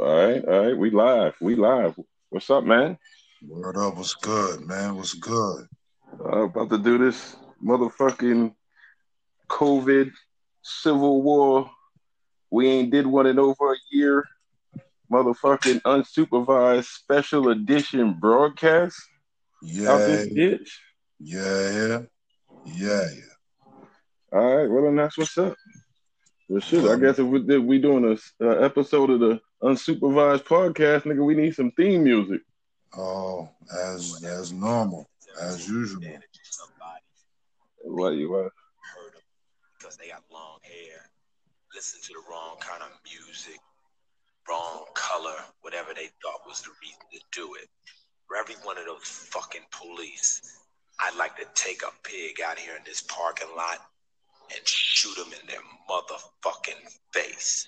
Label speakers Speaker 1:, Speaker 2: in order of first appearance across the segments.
Speaker 1: All right, all right. We live. We live. What's up, man?
Speaker 2: Word up. What's good, man? What's good?
Speaker 1: Uh, about to do this motherfucking COVID civil war. We ain't did one in over a year. Motherfucking unsupervised special edition broadcast.
Speaker 2: Yeah.
Speaker 1: Out this bitch.
Speaker 2: Yeah. Yeah.
Speaker 1: All right. Well, then that's what's up. Well, shit. I guess if we if we doing a uh, episode of the unsupervised podcast, nigga, we need some theme music.
Speaker 2: Oh, as as normal, as usual.
Speaker 1: What you what?
Speaker 3: heard them because they got long hair, listen to the wrong kind of music, wrong color, whatever they thought was the reason to do it. For every one of those fucking police, I'd like to take a pig out here in this parking lot and shoot them in their motherfucking face.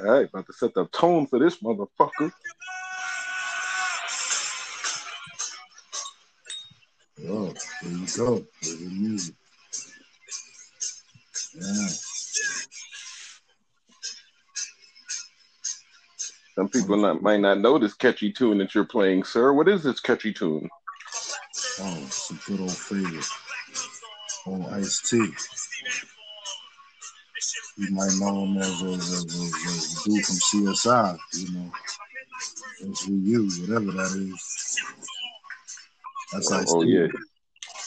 Speaker 1: Right, about to set the tone for this motherfucker.
Speaker 2: Oh, there you go. There's the music. Yeah.
Speaker 1: Some people not, might not know this catchy tune that you're playing, sir. What is this catchy tune?
Speaker 2: Oh, it's a good old favorite. Oh, Ice T. You might know him as, as, as, as, as the dude from CSI, you know. SVU, whatever that is. That's
Speaker 1: Oh,
Speaker 2: Ice
Speaker 1: oh yeah,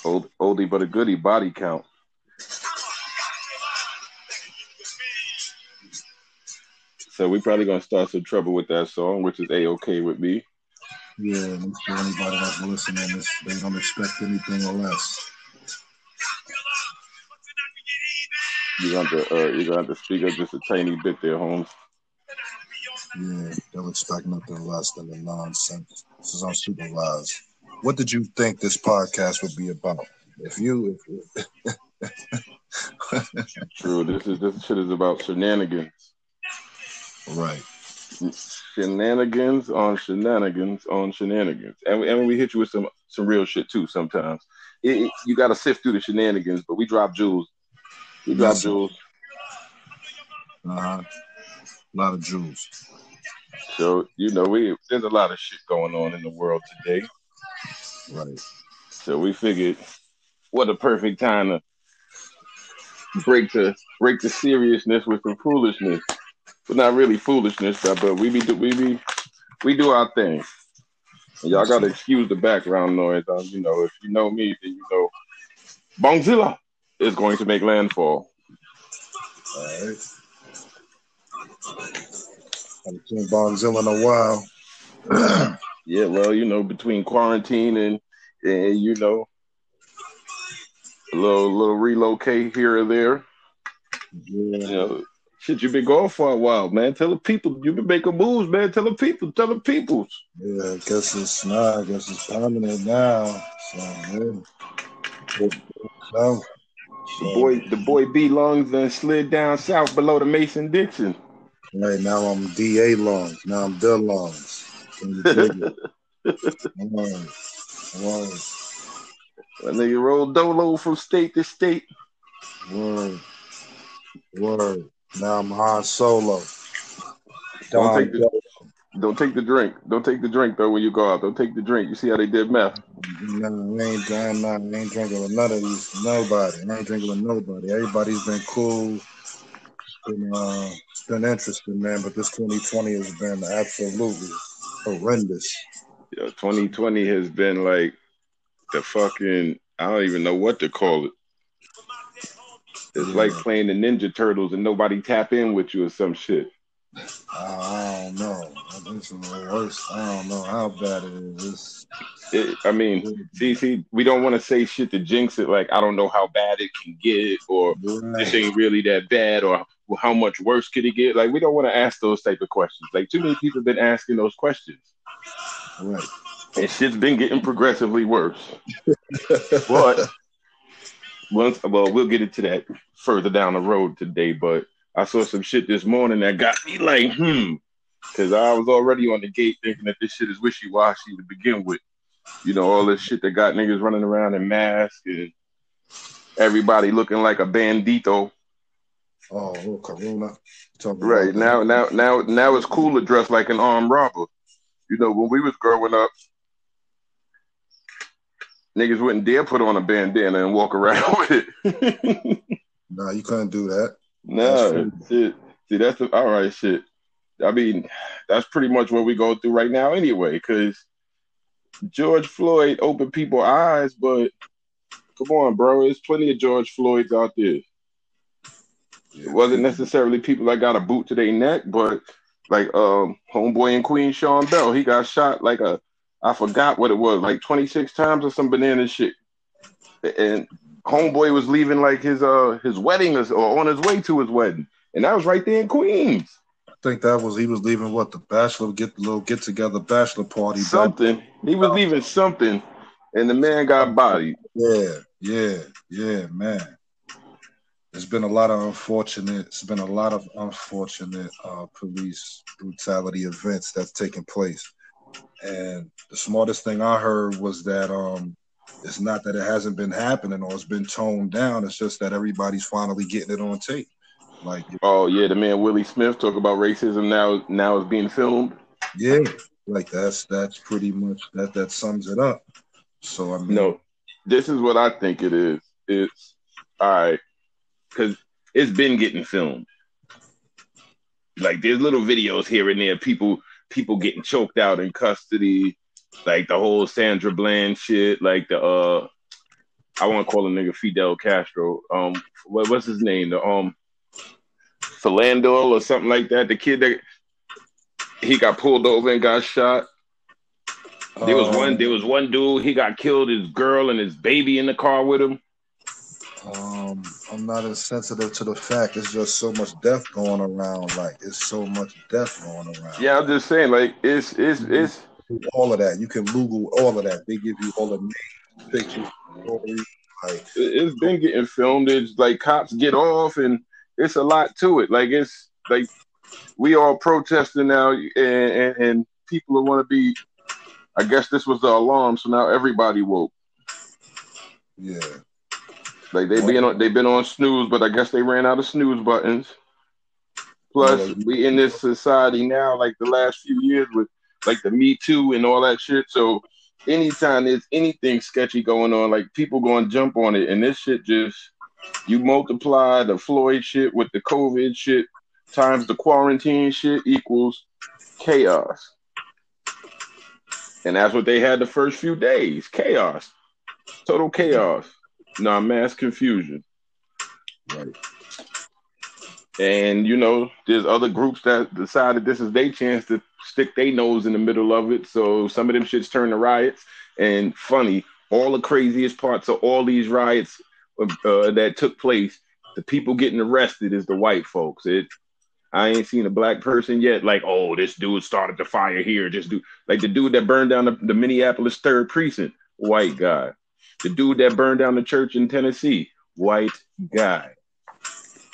Speaker 1: old oldie but a goodie. Body count. So we probably gonna start some trouble with that song, which is a okay with me.
Speaker 2: Yeah, sure anybody that's listening, is, they don't expect anything or less.
Speaker 1: You got to uh, you got to speak up just a tiny bit there, Holmes.
Speaker 2: Yeah, they'll expect nothing less than the nonsense. This is unsupervised. What did you think this podcast would be about? If you, if,
Speaker 1: True. This is this shit is about shenanigans.
Speaker 2: right,
Speaker 1: Shenanigans on shenanigans on shenanigans, and we, and we hit you with some some real shit too. Sometimes it, it- you got to sift through the shenanigans, but we drop jewels. We
Speaker 2: got
Speaker 1: jewels.
Speaker 2: uh-huh. a lot of jewels.
Speaker 1: So you know, we there's a lot of shit going on in the world today.
Speaker 2: Right,
Speaker 1: So we figured, what a perfect time to break the break the seriousness with some foolishness, but not really foolishness. But we be do- we be we do our thing. And y'all got to excuse the background noise. Um, you know, if you know me, then you know, Bongzilla is going to make landfall.
Speaker 2: all right. Haven't seen Bongzilla in a while.
Speaker 1: Yeah, well, you know, between quarantine and and you know, a little little relocate here or there.
Speaker 2: yeah,
Speaker 1: You know, shit, you've been gone for a while, man. Tell the people you've been making moves, man. Tell the people, tell the people.
Speaker 2: yeah, I guess it's not. I guess it's permanent now. So, yeah. So,
Speaker 1: The boy, the boy B lungs then slid down south below the Mason Dixon.
Speaker 2: Right now I'm DA lungs. Now I'm the lungs. Can you dig it? Word. Word.
Speaker 1: That nigga rolled dolo from state to state.
Speaker 2: Word. Word. Now I'm Han Solo.
Speaker 1: Don't
Speaker 2: Don
Speaker 1: take the don't take the drink. Don't take the drink though when you go out. Don't take the drink. You see how they did meth.
Speaker 2: No, I ain't, I'm not, I ain't drinking with none of these. Nobody. I ain't drinking with nobody. Everybody's been cool. It's been, uh, been interesting, man. But this 2020 has been absolutely horrendous.
Speaker 1: Yeah, 2020 has been like the fucking I don't even know what to call it. It's like playing the Ninja Turtles and nobody tap in with you or some shit.
Speaker 2: I don't know. Is the worst. I don't know how bad it is. It's,
Speaker 1: It, I mean, see, see, we don't want to say shit to jinx it. Like I don't know how bad it can get, or this ain't really that bad, or well, how much worse could it get? Like we don't want to ask those type of questions. Like too many people have been asking those questions,
Speaker 2: right.
Speaker 1: and shit's been getting progressively worse. But once, well, we'll get into that further down the road today. But I saw some shit this morning that got me like, hmm, because I was already on the gate thinking that this shit is wishy washy to begin with. You know, all this shit that got niggas running around in masks and everybody looking like a bandito.
Speaker 2: Oh, little Corona.
Speaker 1: Right now, now, now, now it's cool to dress like an armed robber. You know, when we was growing up, niggas wouldn't dare put on a bandana and walk around with it.
Speaker 2: Nah, you couldn't do that.
Speaker 1: No, shit. See, that's the, all right. Shit. I mean, that's pretty much what we go through right now, anyway. Because George Floyd opened people's eyes, but come on, bro, there's plenty of George Floyds out there. It wasn't necessarily people that got a boot to their neck, but like um homeboy and Queen Sean Bell, he got shot like a I forgot what it was, like 26 times or some banana shit. And homeboy was leaving like his uh his wedding or, or on his way to his wedding. And that was right there in Queens.
Speaker 2: I think that was he was leaving what the bachelor get the little get together bachelor party. back-
Speaker 1: Something. He was leaving something and the man got bodied.
Speaker 2: Yeah, yeah, yeah, man. There's been a lot of unfortunate. It's been a lot of unfortunate uh, police brutality events that's taken place, and the smartest thing I heard was that um, it's not that it hasn't been happening or it's been toned down. It's just that everybody's finally getting it on tape. Like,
Speaker 1: Oh yeah, the man Willie Smith talk about racism now now is being filmed.
Speaker 2: yeah, like that's that's pretty much that that sums it up. So I mean,
Speaker 1: No, this is what I think it is. It's all right because it's been getting filmed. Like there's little videos here and there, people people getting choked out in custody, like the whole Sandra Bland shit, like the uh, I want to call a nigga Fidel Castro. Um, what, what's his name? The um, Philando or something like that. The kid that he got pulled over and got shot. There was
Speaker 2: um,
Speaker 1: one. There was one dude. He got killed. His girl and his baby in the car with him.
Speaker 2: Um, I'm not as sensitive to the fact. It's just so much death going around. Like it's so much death going around.
Speaker 1: Yeah, I'm just saying. Like it's it's it's
Speaker 2: all of that. You can Google all of that. They give you all the names, pictures, stories. Like
Speaker 1: it's been getting filmed. It's like cops get off, and it's a lot to it. Like it's like we all protesting now, and and, and people want to be. I guess this was the alarm, so now everybody woke.
Speaker 2: yeah,
Speaker 1: Like they been on, they've been on snooze, but I guess they ran out of snooze buttons. Plus, we in this society now, like the last few years with like the Me Too and all that shit. So anytime there's anything sketchy going on, like people going to jump on it, and this shit just you multiply the Floyd shit with the COVID shit times the quarantine shit equals chaos. And that's what they had the first few days. Chaos. Total chaos. Nah, mass confusion.
Speaker 2: right.
Speaker 1: And you know, there's other groups that decided this is their chance to stick their nose in the middle of it. So some of them shits turn to riots. And funny, all the craziest parts of all these riots uh, that took place, the people getting arrested is the white folks. It, I ain't seen a black person yet. Like, oh, this dude started the fire here. This dude, like the dude that burned down the, the Minneapolis third precinct, white guy. The dude that burned down the church in Tennessee, white guy.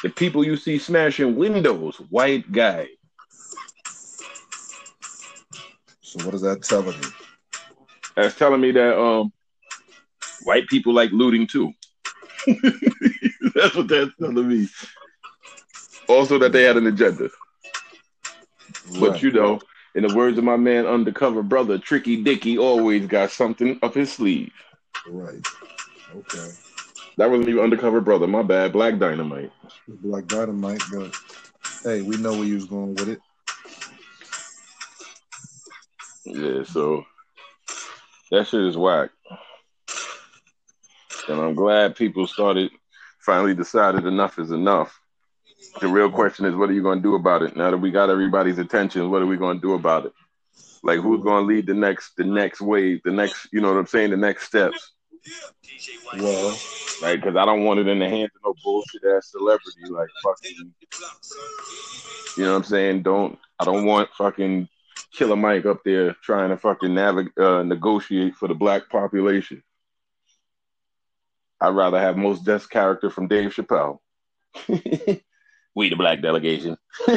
Speaker 1: The people you see smashing windows, white guy.
Speaker 2: So what is that telling you?
Speaker 1: That's telling me that um white people like looting too. that's what that's telling me. Also that they had an agenda. But you know, in the words of my man undercover brother, Tricky Dicky always got something up his sleeve.
Speaker 2: Right. Okay.
Speaker 1: That wasn't even undercover brother, my bad, Black Dynamite.
Speaker 2: Like dynamite, but hey, we know where you was going with it.
Speaker 1: Yeah, so that shit is whack. And I'm glad people started finally decided enough is enough. The real question is what are you gonna do about it? Now that we got everybody's attention, what are we gonna do about it? Like who's gonna lead the next the next wave, the next you know what I'm saying, the next steps.
Speaker 2: Well,
Speaker 1: Like, cause I don't want it in the hands of no bullshit ass celebrity like fucking you know what I'm saying? Don't I don't want fucking Killer Mike up there trying to fucking navigate, uh, negotiate for the black population. I'd rather have Mos Def character from Dave Chappelle. we the black delegation.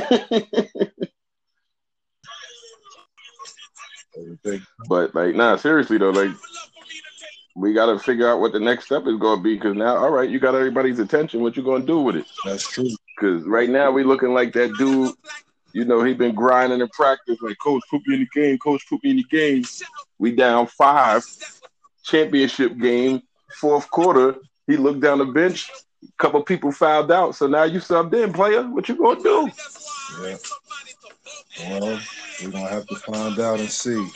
Speaker 1: but like, nah, seriously though, like we got to figure out what the next step is going to be because now, all right, you got everybody's attention. What you going to do with it?
Speaker 2: That's true.
Speaker 1: Because right now we looking like that dude. You know, he been grinding in practice. Like, coach, put me in the game. Coach, put me in the game. We down five. Championship game, fourth quarter. He looked down the bench. A couple people fouled out. So now you subbed in, player. What you gonna do?
Speaker 2: Yeah. Well, we're gonna have to find out and see.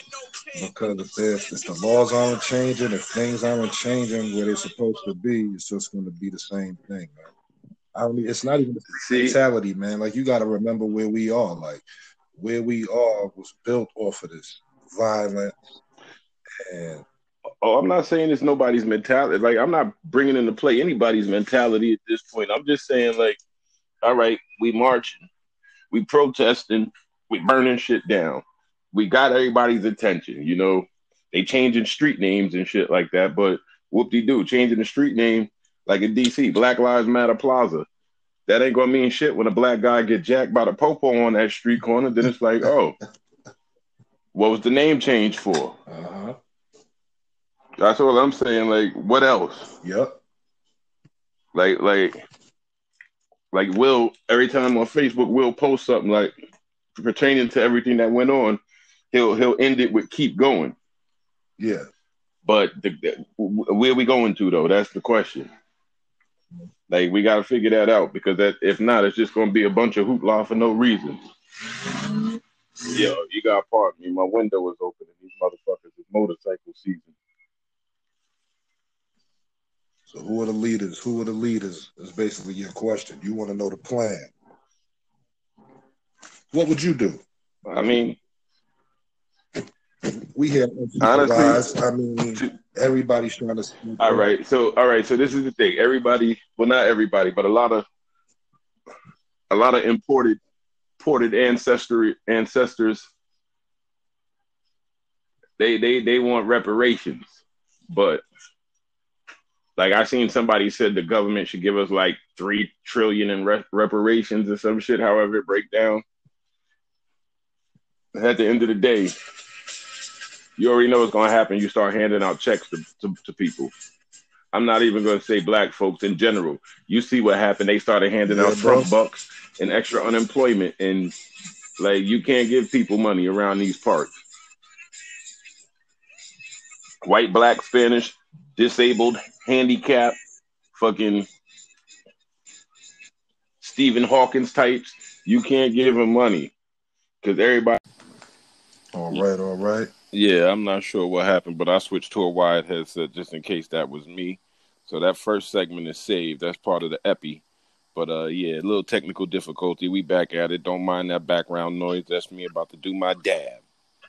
Speaker 2: Because if, if, if the laws aren't changing, if things aren't changing where they're supposed to be, it's just to be the same thing, man. I mean, it's not even the mentality, man. Like you got to remember where we are. Like where we are was built off of this violence, and
Speaker 1: oh, I'm not saying it's nobody's mentality. Like, I'm not bringing into play anybody's mentality at this point. I'm just saying, like, all right, we marching, we protesting, we burning shit down. We got everybody's attention. You know, they changing street names and shit like that. But whoop de doo, changing the street name like in DC, Black Lives Matter Plaza. That ain't gonna mean shit when a black guy get jacked by the popo on that street corner. Then it's like, oh, what was the name change for?
Speaker 2: uh-huh.
Speaker 1: That's all I'm saying. Like, what else?
Speaker 2: Yep.
Speaker 1: Like, like, like Will. Every time on Facebook, Will post something like pertaining to everything that went on. He'll he'll end it with "keep going."
Speaker 2: Yeah.
Speaker 1: But the, the, where we going to though? That's the question. Like we got to figure that out because that if not, it's just going to be a bunch of hoopla for no reason. Yo, you got to pardon me. My window was open and these motherfuckers is motorcycle season.
Speaker 2: So who are the leaders? Who are the leaders? Is basically your question. You want to know the plan. What would you do?
Speaker 1: I mean,
Speaker 2: We have
Speaker 1: Honestly,
Speaker 2: I mean, everybody's trying to.
Speaker 1: all right. So, all right. So this is the thing. Everybody, well, not everybody, but a lot of, a lot of imported, imported ancestry ancestors. They they they want reparations, but like I seen somebody said the government should give us like three trillion in re- reparations or some shit. However, it break down. At the end of the day, you already know what's going to happen. You start handing out checks to, to, to people. I'm not even going to say black folks in general. You see what happened. They started handing
Speaker 2: Yeah,
Speaker 1: out
Speaker 2: bro.
Speaker 1: Trump bucks and extra unemployment. And like, you can't give people money around these parts. White, black, Spanish, disabled, handicapped, fucking Stephen Hawkins types. You can't give them money because everybody.
Speaker 2: All right, all right.
Speaker 1: Yeah, I'm not sure what happened, but I switched to a wide headset just in case that was me. So that first segment is saved. That's part of the epi. But uh yeah, a little technical difficulty. We back at it. Don't mind that background noise. That's me about to do my dab.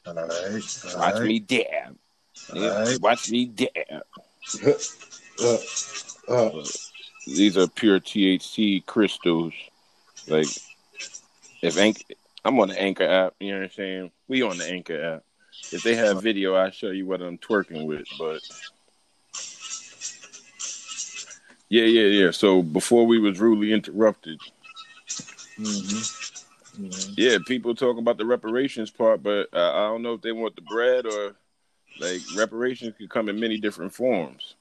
Speaker 2: All right. All
Speaker 1: Watch
Speaker 2: right.
Speaker 1: me dab. Yeah,
Speaker 2: Alright.
Speaker 1: Watch me dab.
Speaker 2: Uh, uh,
Speaker 1: These are pure THC crystals. Like if Anch- I'm on the Anchor app, you know what I'm saying? We on the Anchor app. If they have video, I'll show you what I'm twerking with. But yeah, yeah, yeah. So before we was rudely interrupted,
Speaker 2: mhm. Mhm.
Speaker 1: yeah, people talk about the reparations part, but uh, I don't know if they want the bread or like reparations could come in many different forms.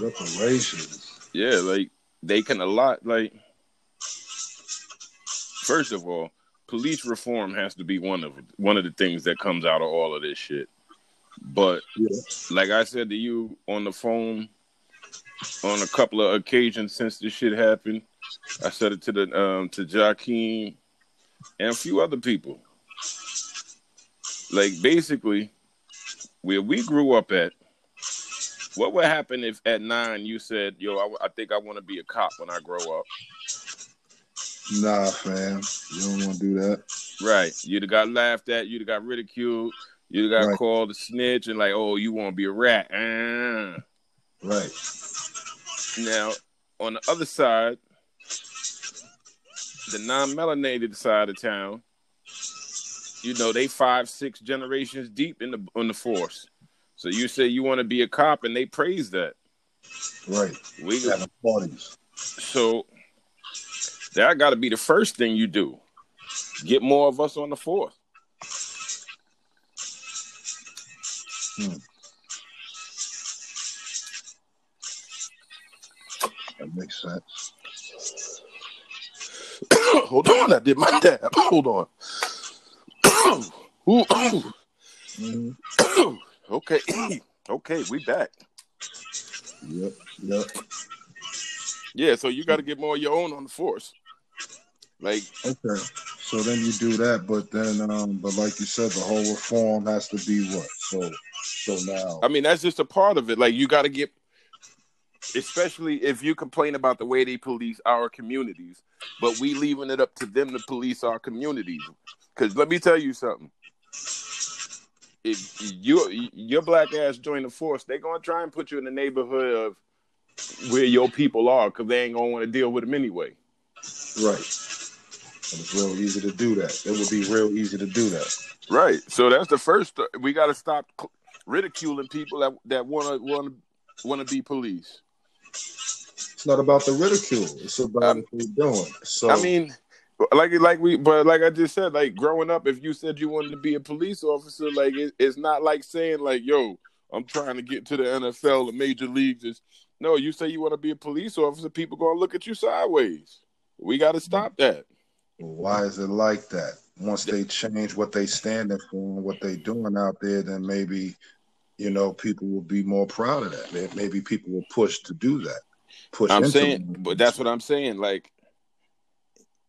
Speaker 2: Reparations.
Speaker 1: Yeah, like they can allot like first of all, police reform has to be one of one of the things that comes out of all of this shit. But
Speaker 2: Yeah.
Speaker 1: like I said to you on the phone on a couple of occasions since this shit happened, I said it to the um to Joaquin and a few other people. Like basically where we grew up at what would happen if at nine you said, "Yo, I, I think I want to be a cop when I grow up"?
Speaker 2: Nah, fam. You don't want to do that.
Speaker 1: Right? You'd have got laughed at. You'd have got ridiculed. You'd have got
Speaker 2: Right.
Speaker 1: called a snitch and like, "Oh, you want to be a rat?" Ah.
Speaker 2: Right.
Speaker 1: Now, on the other side, the non-melanated side of town, you know, they five, six generations deep in the on the force. So you say you want to be a cop, and they praise that.
Speaker 2: Right.
Speaker 1: We
Speaker 2: Having parties.
Speaker 1: So that got to be the first thing you do. Get more of us on the force.
Speaker 2: Hmm. That makes sense.
Speaker 1: Hold on, I did my dab. Hold on. Ooh, ooh.
Speaker 2: Mhm.
Speaker 1: okay, okay, we back.
Speaker 2: Yep, yep.
Speaker 1: Yeah, so you got to get more of your own on the force. Like,
Speaker 2: Okay. So then you do that, but then, um, but like you said, the whole reform has to be what? So, so now,
Speaker 1: I mean, that's just a part of it. Like, you got to get, especially if you complain about the way they police our communities, but we leaving it up to them to police our communities. Because let me tell you something. If you your black ass join the force, they're gonna try and put you in the neighborhood of where your people are, because they ain't gonna want to deal with them anyway.
Speaker 2: right? And it's real easy to do that. It would be real easy to do that.
Speaker 1: Right. So that's the first. We got to stop ridiculing people that that want to want to want to be police.
Speaker 2: It's not about the ridicule. It's about
Speaker 1: Um,
Speaker 2: what they're doing. So
Speaker 1: I mean, like like we, but like I just said, like growing up, if you said you wanted to be a police officer, like it, it's not like saying like, "Yo, I'm trying to get to the NFL, the major leagues." It's, no, you say you want to be a police officer, people gonna look at you sideways. We got to stop that.
Speaker 2: Why is it like that? Once they change what they standing for and what they doing out there, then maybe you know people will be more proud of that. Maybe people will push to do that. Push.
Speaker 1: I'm saying, but that's what I'm saying. Like,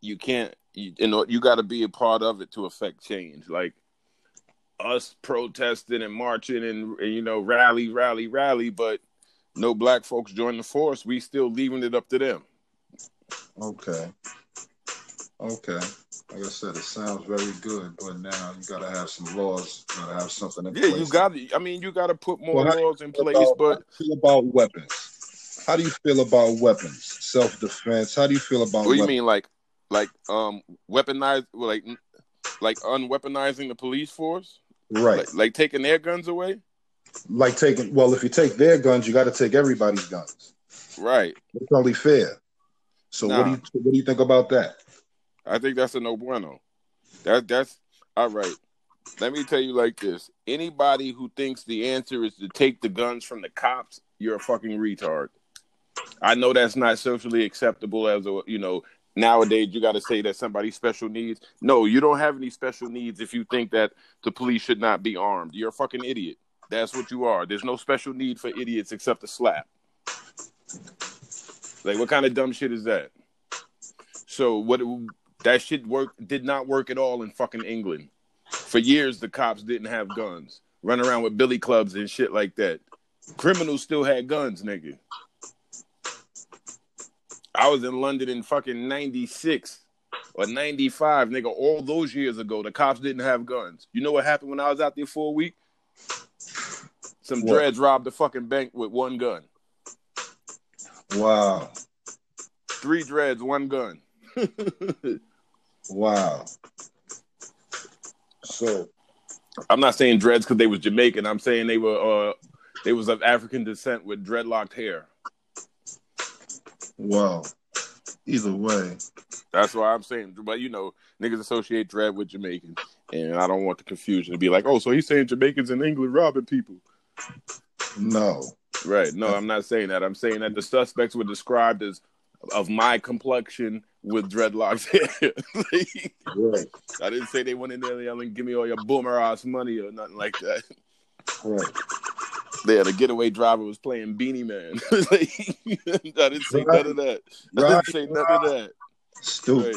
Speaker 1: you can't, you, you know, you got to be a part of it to affect change. Like us protesting and marching and, and you know rally, rally, rally, but no black folks join the force. We still leaving it up to them.
Speaker 2: Okay. Okay. Like I said, it sounds very good, but now you gotta have some laws. You gotta have something in
Speaker 1: Yeah,
Speaker 2: place.
Speaker 1: you got to. I mean, you got to put more
Speaker 2: Well,
Speaker 1: laws in place,
Speaker 2: about-
Speaker 1: but
Speaker 2: how do you feel about weapons? How do you feel about weapons? Self defense. How do you feel about
Speaker 1: what do you mean, like, like um, weaponize, like, like unweaponizing the police force,
Speaker 2: Right.
Speaker 1: like, like taking their guns away,
Speaker 2: Like taking well, if you take their guns, you gotta take everybody's guns.
Speaker 1: right?
Speaker 2: It's only fair. So what do you what do you think about that?
Speaker 1: I think that's a no bueno. That that's all right. Let me tell you like this: anybody who thinks the answer is to take the guns from the cops, you're a fucking retard. I know that's not socially acceptable as a you know nowadays you got to say that somebody's special needs. No, you don't have any special needs if you think that the police should not be armed. You're a fucking idiot. That's what you are. There's no special need for idiots except a slap. Like what kind of dumb shit is that? So what that shit work did not work at all in fucking England. For years the cops didn't have guns. Run around with billy clubs and shit like that. Criminals still had guns, nigga. I was in London in fucking 96 or 95, nigga, all those years ago. The cops didn't have guns. You know what happened when I was out there for a week? Some
Speaker 2: What?
Speaker 1: dreads robbed the fucking bank with one gun.
Speaker 2: Wow.
Speaker 1: Three dreads, one gun.
Speaker 2: Wow. So
Speaker 1: I'm not saying dreads because they was Jamaican. I'm saying they were uh they was of African descent with dreadlocked hair.
Speaker 2: wow. Either way.
Speaker 1: That's why I'm saying. But you know, niggas associate dread with Jamaican, and I don't want the confusion to be like, oh, so he's saying Jamaicans in England robbing people.
Speaker 2: No.
Speaker 1: Right? No, I'm not saying that. I'm saying that the suspects were described as of my complexion with dreadlocks hair.
Speaker 2: Right.
Speaker 1: I didn't say they went in there yelling, "Give me all your boomer ass money" or nothing like that.
Speaker 2: Right.
Speaker 1: Yeah, the getaway driver was playing Beenie Man. I didn't say
Speaker 2: Right.
Speaker 1: none of that. I
Speaker 2: Right.
Speaker 1: didn't say none of that.
Speaker 2: Stupid.
Speaker 1: Right.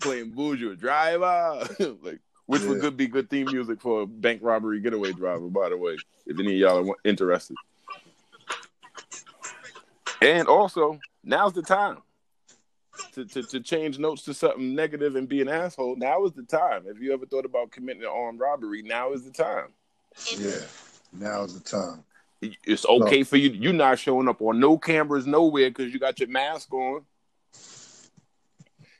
Speaker 1: Playing Bourgeois driver, like which would
Speaker 2: Yeah.
Speaker 1: good be good theme music for a bank robbery getaway driver. By the way, if any of y'all are interested. And also, now's the time to, to, to change notes to something negative and be an asshole. Now is the time. If you ever thought about committing an armed robbery, now is the time.
Speaker 2: Yeah. now is the time.
Speaker 1: It's okay for you. You're not showing up on no cameras nowhere because you got your mask on.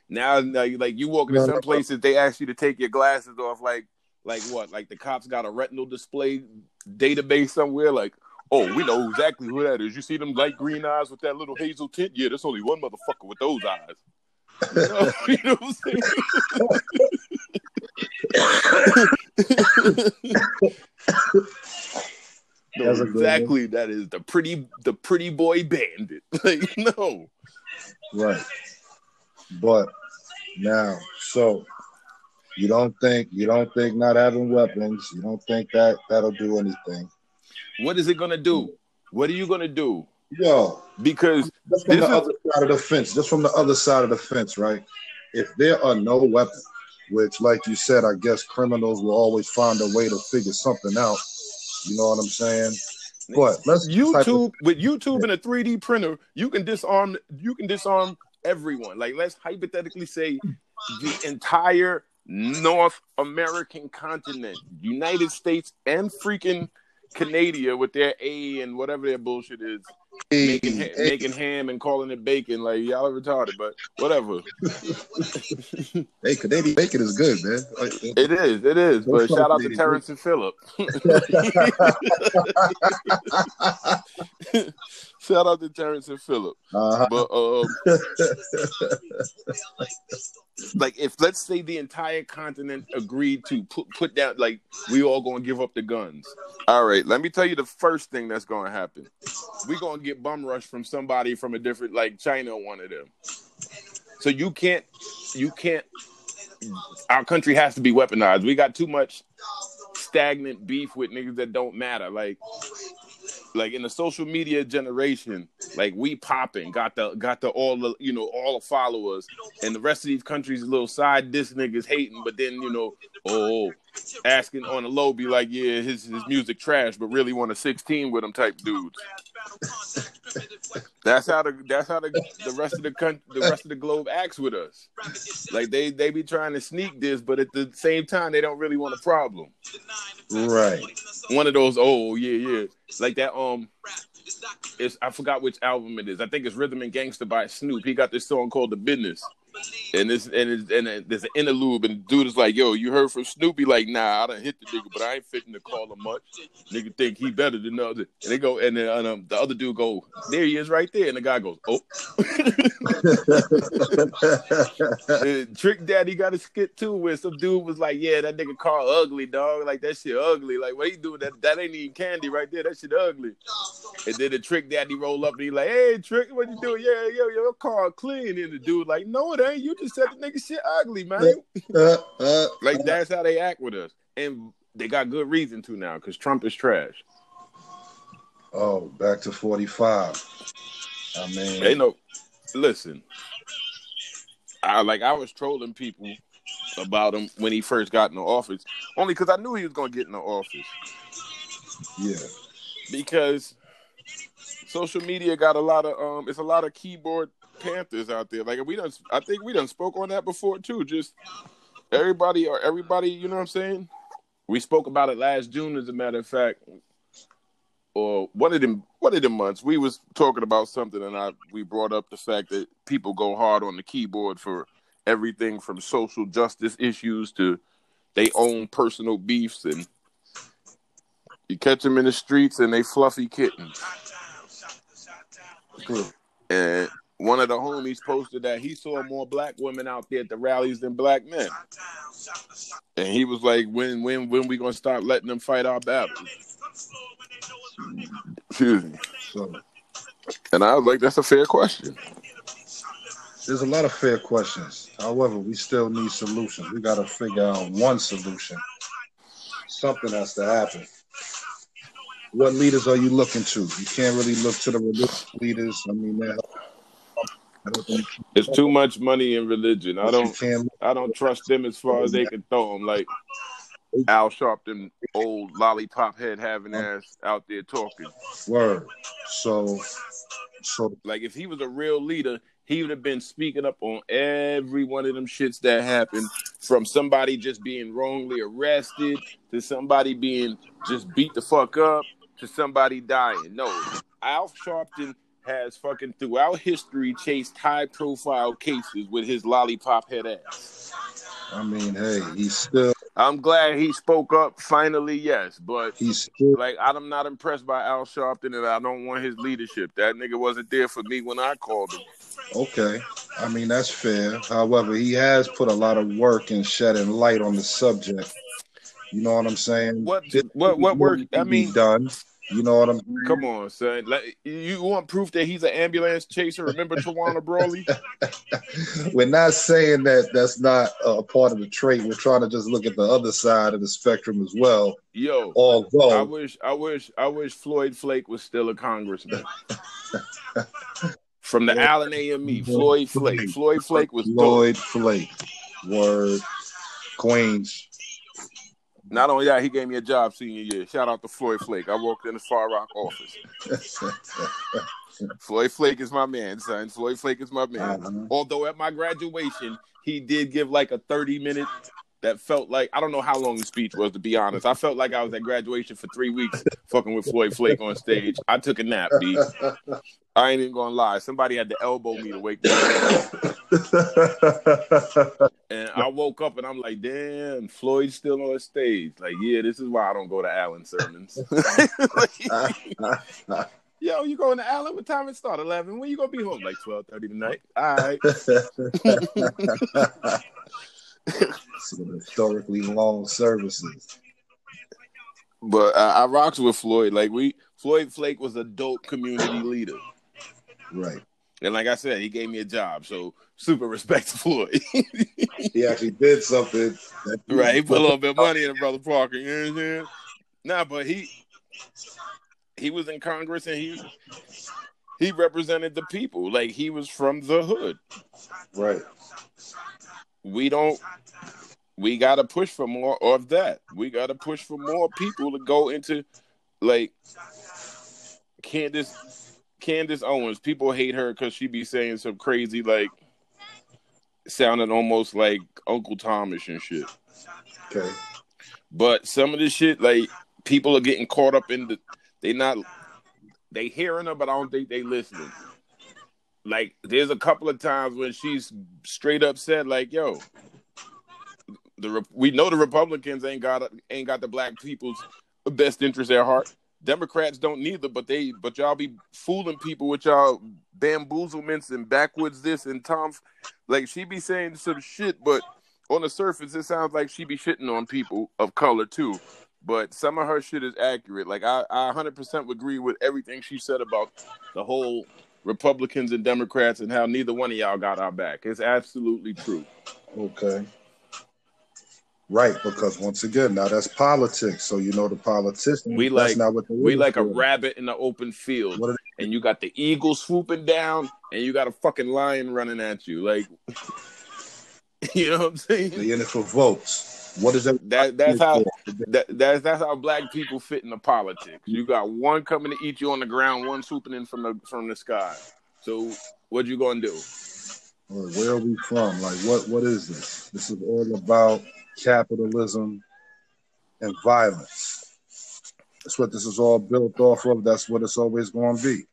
Speaker 1: Now, like, like you walk into some places, they ask you to take your glasses off. Like, like what? Like the cops got a retinal display database somewhere. Like, oh, we know exactly who that is. You see them light green eyes with that little hazel tint? Yeah, there's only one motherfucker with those eyes. You know, you know what I'm saying? No,
Speaker 2: That's a good one.
Speaker 1: exactly. That is the pretty, the pretty boy bandit. Like, no,
Speaker 2: Right. But now, so you don't think you don't think not having weapons, you don't think that that'll do anything.
Speaker 1: What is it gonna do? What are you gonna do?
Speaker 2: Yo,
Speaker 1: Because
Speaker 2: just from
Speaker 1: This
Speaker 2: the
Speaker 1: is-
Speaker 2: other side of the fence, just from the other side of the fence, right? If there are no weapons, which, like you said, I guess criminals will always find a way to figure something out. You know what I'm saying? But let's
Speaker 1: YouTube with YouTube and a 3D printer, you can disarm you can disarm everyone. Like let's hypothetically say the entire North American continent, United States and freaking Canada with their A and whatever their bullshit is, making ha-
Speaker 2: Hey,
Speaker 1: making ham and calling it bacon. Like y'all are retarded, but whatever.
Speaker 2: hey, Canadian bacon is good, man. Like,
Speaker 1: It is, it is. But
Speaker 2: Don't
Speaker 1: shout out
Speaker 2: fuck
Speaker 1: to
Speaker 2: me.
Speaker 1: Terrance and Phillip. shout out to Terrance and Phillip.
Speaker 2: uh-huh.
Speaker 1: But um, like if let's say the entire continent agreed to put put down like we all gonna give up the guns. All right, let me tell you the first thing that's gonna happen. We gonna get bum rush from somebody from a different like China one of them. So you can't you can't our country has to be weaponized. We got too much stagnant beef with niggas that don't matter. Like like in the social media generation, like we popping, got the got the all the you know all the followers, and the rest of these countries little side diss niggas hating, but then you know oh asking on the low be like yeah his his music trash, but really want a sixteen with him type dudes. That's how the that's how the, the rest of the country the rest of the globe acts with us. Like they they be trying to sneak this, but at the same time they don't really want a problem.
Speaker 2: Right.
Speaker 1: One of those oh yeah yeah like that um it's I forgot which album it is. I think it's Rhythm and Gangster by Snoop. He got this song called The Business. And this and it's, and there's an interlude and dude is like, "Yo, you heard from Snoopy?" Like, "Nah, I done hit the nigga, but I ain't fitting to call him much." Nigga think he better than the other. And they go, and then and, um, the other dude go, "There he is, right there." And the guy goes, "Oh." Trick Daddy got a skit too, where some dude was like, "Yeah, that nigga Carl ugly, dog. Like that shit ugly. Like what he doing? That that ain't even candy right there. That shit ugly." And then the Trick Daddy roll up and he like, "Hey, Trick, what you doing? Yeah, yo, your car clean." And the dude like, "No, it ain't. You just said the nigga shit ugly, man."
Speaker 2: Uh, uh,
Speaker 1: Like that's how they act with us, and they got good reason to now because Trump is trash.
Speaker 2: oh, back to 45. I mean,
Speaker 1: They know. Listen, I like I was trolling people about him when he first got in the office, only because I knew he was gonna get in the office
Speaker 2: yeah.
Speaker 1: because social media got a lot of um, it's a lot of keyboard panthers out there. Like we done, I think we done spoke on that before too. Just everybody or everybody, you know what I'm saying? We spoke about it last June, as a matter of fact, or one of them one of them months. We was talking about something, and I we brought up the fact that people go hard on the keyboard for everything from social justice issues to they own personal beefs, and you catch them in the streets and they fluffy kittens. And one of the homies posted that he saw more black women out there at the rallies than black men. And he was like, "When, when, when we gonna start letting them fight our battles?" Excuse me.
Speaker 2: So
Speaker 1: And I was like, "That's a fair question."
Speaker 2: there's a lot of fair questions. However, we still need solutions. We got to figure out one solution. Something has to happen. What leaders are you looking to? You can't really look to the religious leaders. I mean, they're I don't think
Speaker 1: It's too much money in religion. I don't, I don't trust them as far as they can throw them. Like Al Sharpton, old lollipop head having ass out there talking.
Speaker 2: word. So, so
Speaker 1: Like if he was a real leader, he would have been speaking up on every one of them shits that happened, from somebody just being wrongly arrested to somebody being just beat the fuck up to somebody dying. No, Al Sharpton has fucking throughout history chased high profile cases with his lollipop head ass.
Speaker 2: I mean, hey, he's still
Speaker 1: I'm glad he spoke up finally, yes, but
Speaker 2: he's still
Speaker 1: like I'm not impressed by Al Sharpton and I don't want his leadership. That nigga wasn't there for me when I called him.
Speaker 2: okay. I mean, that's fair. However, he has put a lot of work and shedding light on the subject. You know what I'm saying?
Speaker 1: What what what work? I mean,
Speaker 2: done. You know what I'm saying?
Speaker 1: Come on, son. Like, you want proof that he's an ambulance chaser? Remember Tawana Brawley?
Speaker 2: We're not saying that that's not a part of the trait. We're trying to just look at the other side of the spectrum as well.
Speaker 1: Yo,
Speaker 2: Although
Speaker 1: I wish, I wish, I wish Floyd Flake was still a congressman. From the Allen AME, Floyd Flake. Floyd Flake was dope.
Speaker 2: Flake, word, Queens.
Speaker 1: Not only that, he gave me a job senior year. Shout out to Floyd Flake. I worked in the Far Rock office. Floyd Flake is my man, son. Floyd Flake is my man.
Speaker 2: Uh-huh.
Speaker 1: Although at my graduation, he did give like a 30 minute that felt like I don't know how long the speech was to be honest. I felt like I was at graduation for three weeks fucking with Floyd Flake on stage. I took a nap, B. I ain't even gonna lie. Somebody had to elbow me to wake me up. And I woke up and I'm like, damn, Floyd's still on stage. Like, yeah, this is why I don't go to Allen sermons. Yo, you going to Allen? What time it start? Eleven. When you gonna be home? Like twelve thirty tonight. All right.
Speaker 2: Some historically long services.
Speaker 1: But uh, I rocks with Floyd. Like we, Floyd Flake was a dope community leader,
Speaker 2: Right.
Speaker 1: and like I said, he gave me a job. So super respect to Floyd.
Speaker 2: He actually did something.
Speaker 1: Right, he put a little bit of money in Brother Parker. You know what I'm saying? Nah, but he he was in Congress and he he represented the people. Like he was from the hood.
Speaker 2: Right.
Speaker 1: We don't we gotta push for more of that. We gotta push for more people to go into like Candace Candace Owens. People hate her because she be saying some crazy like sounding almost like Uncle Thomas and shit.
Speaker 2: Okay.
Speaker 1: But some of this shit, like people are getting caught up in the they not they hearing her, but I don't think they listening. Like there's a couple of times when she's straight up said, like, "Yo, the we know the Republicans ain't got ain't got the black people's best interest at heart. Democrats don't neither, but they but y'all be fooling people with y'all bamboozlements and backwoods this and Tom. Like she be saying some shit, but on the surface it sounds like she be shitting on people of color too. But some of her shit is accurate. Like I, I 100% agree with everything she said about the whole Republicans and Democrats and how neither one of y'all got our back. It's absolutely true.
Speaker 2: Okay. Right, because once again, now that's politics. So you know the politicians.
Speaker 1: We like- We like a rabbit in the open field, and you got the eagle swooping down, and you got a fucking lion running at you. Like, you know what I'm saying?
Speaker 2: they in it for votes? What is that?
Speaker 1: That that's how that, that's that's how black people fit into politics. You got one coming to eat you on the ground, one swooping in from the from the sky. So what you gonna do?
Speaker 2: Where are we from? Like, what? What is this? This is all about capitalism and violence. That's what this is all built off of. That's what it's always going to be.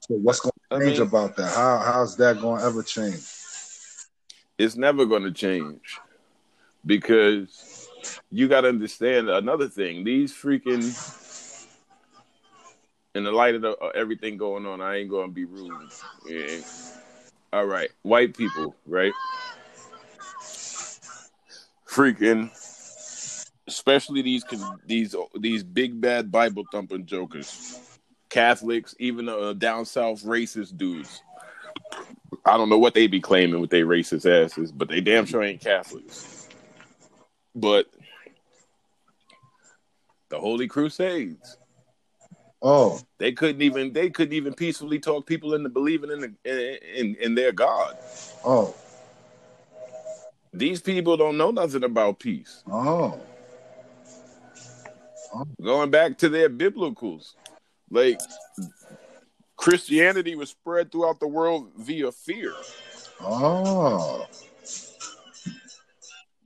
Speaker 2: So, what's going to change
Speaker 1: mean-
Speaker 2: about that? How how's that going to ever change?
Speaker 1: It's never gonna change because you got to understand another thing. These freaking in the light of the, uh, everything going on, I ain't gonna be rude. Yeah. All right, white people, right? Freaking, especially these these these big bad Bible thumping jokers, Catholics, even uh, down south racist dudes. I don't know what they be claiming with their racist asses, but they damn sure ain't Catholics. But the Holy Crusades,
Speaker 2: Oh,
Speaker 1: they couldn't even they couldn't even peacefully talk people into believing in the, in in their God.
Speaker 2: oh,
Speaker 1: These people don't know nothing about peace.
Speaker 2: oh.
Speaker 1: Going back to their biblicals, like Christianity was spread throughout the world via fear.
Speaker 2: Oh,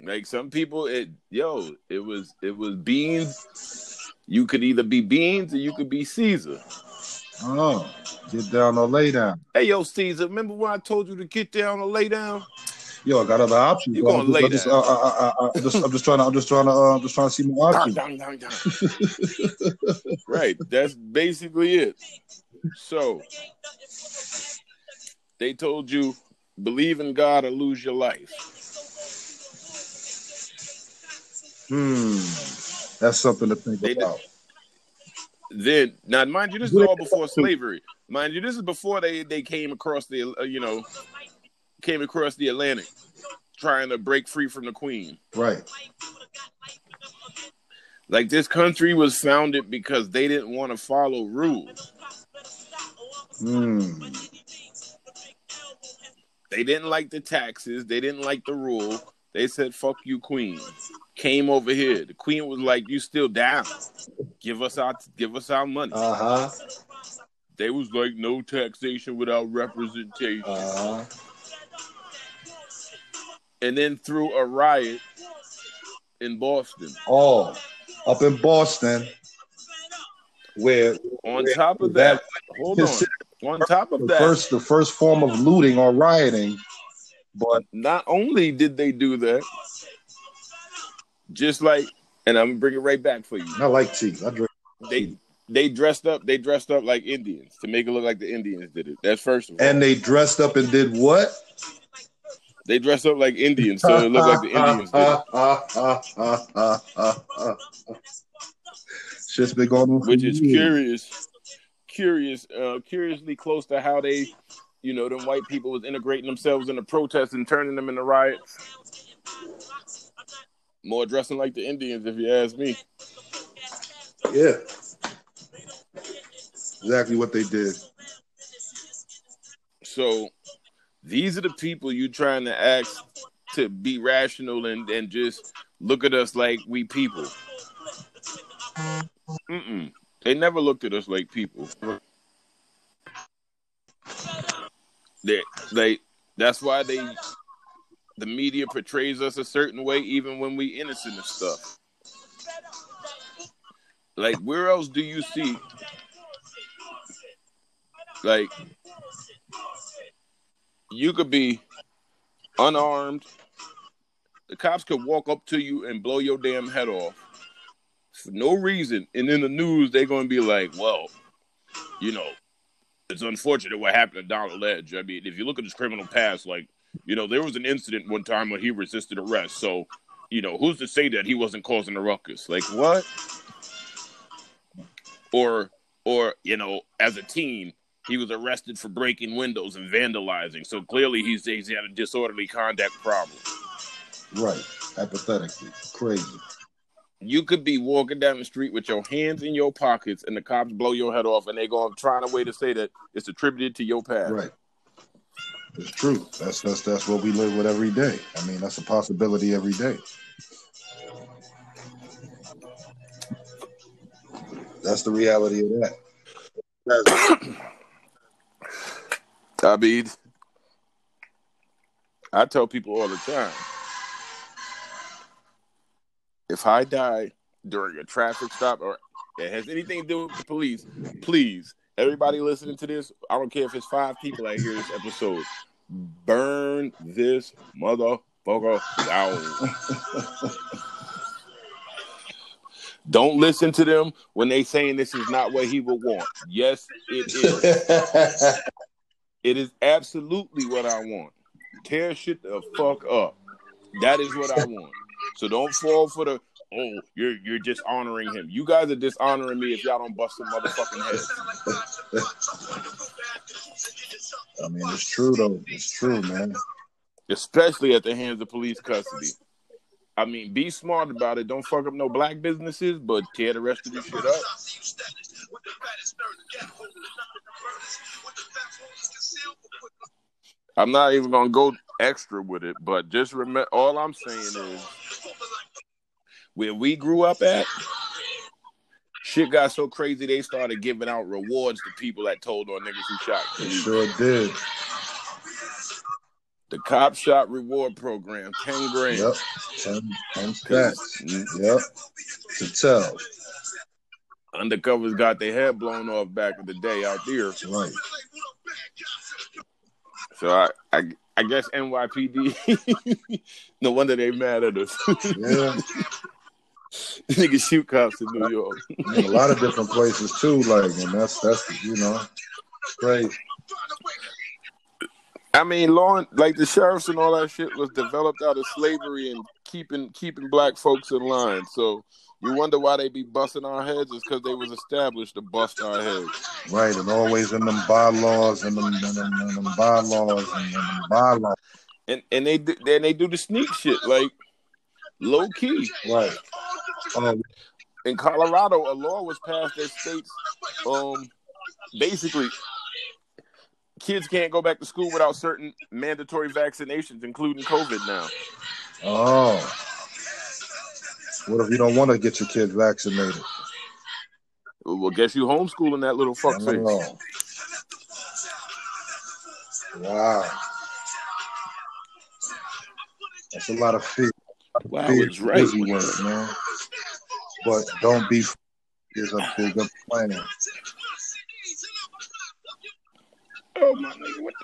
Speaker 1: Like some people, it yo, it was it was beans. You could either be beans or you could be Caesar.
Speaker 2: oh. Get down or lay down.
Speaker 1: Hey yo, Caesar, remember when I told you to get down or lay down?
Speaker 2: Yo, I got other options.
Speaker 1: You
Speaker 2: bro.
Speaker 1: gonna
Speaker 2: I'm
Speaker 1: lay
Speaker 2: just,
Speaker 1: down.
Speaker 2: uh, uh, uh, I'm just, I'm just trying to, I'm just trying to, uh, I'm just trying to see my
Speaker 1: Dun,
Speaker 2: options.
Speaker 1: right, that's basically it. So they told you believe in God or lose your life.
Speaker 2: Hmm, that's something to think
Speaker 1: They did-
Speaker 2: about.
Speaker 1: then now mind you, this is all before slavery. Mind you, this is before they they came across the uh, you know came across the Atlantic, trying to break free from the Queen.
Speaker 2: Right.
Speaker 1: Like this country was founded because they didn't want to follow rules.
Speaker 2: Hmm.
Speaker 1: They didn't like the taxes. They didn't like the rule. They said, "Fuck you, Queen." Came over here. The Queen was like, "You still down? Give us our give us our money."
Speaker 2: Uh huh.
Speaker 1: They was like, "No taxation without representation."
Speaker 2: Uh huh.
Speaker 1: and then threw a riot in Boston.
Speaker 2: Oh, up in Boston, where
Speaker 1: On top of that, hold on. On top of
Speaker 2: the
Speaker 1: that,
Speaker 2: first the first form of looting or rioting, but
Speaker 1: not only did they do that, just like, and I'm gonna bring it right back for you.
Speaker 2: I like cheese. I drink.
Speaker 1: They they dressed up. They dressed up like Indians to make it look like the Indians did it. That's first of all.
Speaker 2: And they dressed up and did what?
Speaker 1: they dressed up like Indians, so it looked like the Indians did it,
Speaker 2: Shit's been going on.
Speaker 1: which is curious, curious, uh, curiously close to how they, you know, them white people was integrating themselves into protests and turning them into riots. More dressing like the Indians, if you ask me.
Speaker 2: Yeah. Exactly what they did.
Speaker 1: So these are the people you're trying to ask to be rational and, and just look at us like we people. Mm-mm. They never looked at us like people. They, they, that's why they, the media portrays us a certain way, even when we innocent of stuff. Like, where else do you see, like, you could be unarmed. The cops could walk up to you and blow your damn head off for no reason. And in the news, they're going to be like, well, you know, it's unfortunate what happened to Donald Edge. I mean, if you look at his criminal past, like, you know, there was an incident one time when he resisted arrest. So, you know, who's to say that he wasn't causing a ruckus? Like, what? Or, or, you know, as a teen, he was arrested for breaking windows and vandalizing. So clearly he's, he's had a disorderly conduct problem.
Speaker 2: Right. Hypothetically. Crazy.
Speaker 1: You could be walking down the street with your hands in your pockets and the cops blow your head off and they go trying a way to say that it's attributed to your past.
Speaker 2: Right. It's true. That's that's that's what we live with every day. I mean, that's a possibility every day. That's the reality of that.
Speaker 1: I mean, I tell people all the time if I die during a traffic stop or it has anything to do with the police, please, everybody listening to this, I don't care if it's five people that hear this episode, burn this motherfucker down. Don't listen to them when they saying this is not what he would want. Yes, it is. It is absolutely what I want. Tear shit the fuck up. That is what I want. So don't fall for the oh, you're you're dishonoring him. You guys are dishonoring me if y'all don't bust some motherfucking heads.
Speaker 2: I mean, it's true though. It's true, man.
Speaker 1: Especially at the hands of police custody. I mean, be smart about it. Don't fuck up no black businesses, but tear the rest of this shit up. I'm not even gonna go extra with it, but just remember all I'm saying is where we grew up at, shit got so crazy they started giving out rewards to people that told on niggas who shot. Kids.
Speaker 2: sure did.
Speaker 1: The cop shot reward program, ten grand.
Speaker 2: Yep. 10, 10 stacks. Yep. To tell.
Speaker 1: Undercovers got their head blown off back in the day out there.
Speaker 2: Right.
Speaker 1: So I, I, I guess NYPD. no wonder they mad at us.
Speaker 2: Yeah.
Speaker 1: Niggas shoot cops in New York.
Speaker 2: In a lot of different places too, like, and that's that's you know, crazy.
Speaker 1: I mean, law like the sheriffs and all that shit was developed out of slavery and keeping keeping black folks in line. So you wonder why they be busting our heads is because they was established to bust our heads.
Speaker 2: Right, and always in them bylaws and them, and them, and them bylaws and them bylaws.
Speaker 1: And and they then they do the sneak shit like low key.
Speaker 2: Right. Um,
Speaker 1: In Colorado, a law was passed that states um basically kids can't go back to school without certain mandatory vaccinations, including COVID now.
Speaker 2: oh. What if you don't want to get your kid vaccinated?
Speaker 1: Well, guess you homeschooling that little fuck face.
Speaker 2: Oh. Wow. That's a lot of fear.
Speaker 1: Wow, it's right.
Speaker 2: busy work, man. But don't be f- is a bigger plan.
Speaker 1: Oh my nigga, what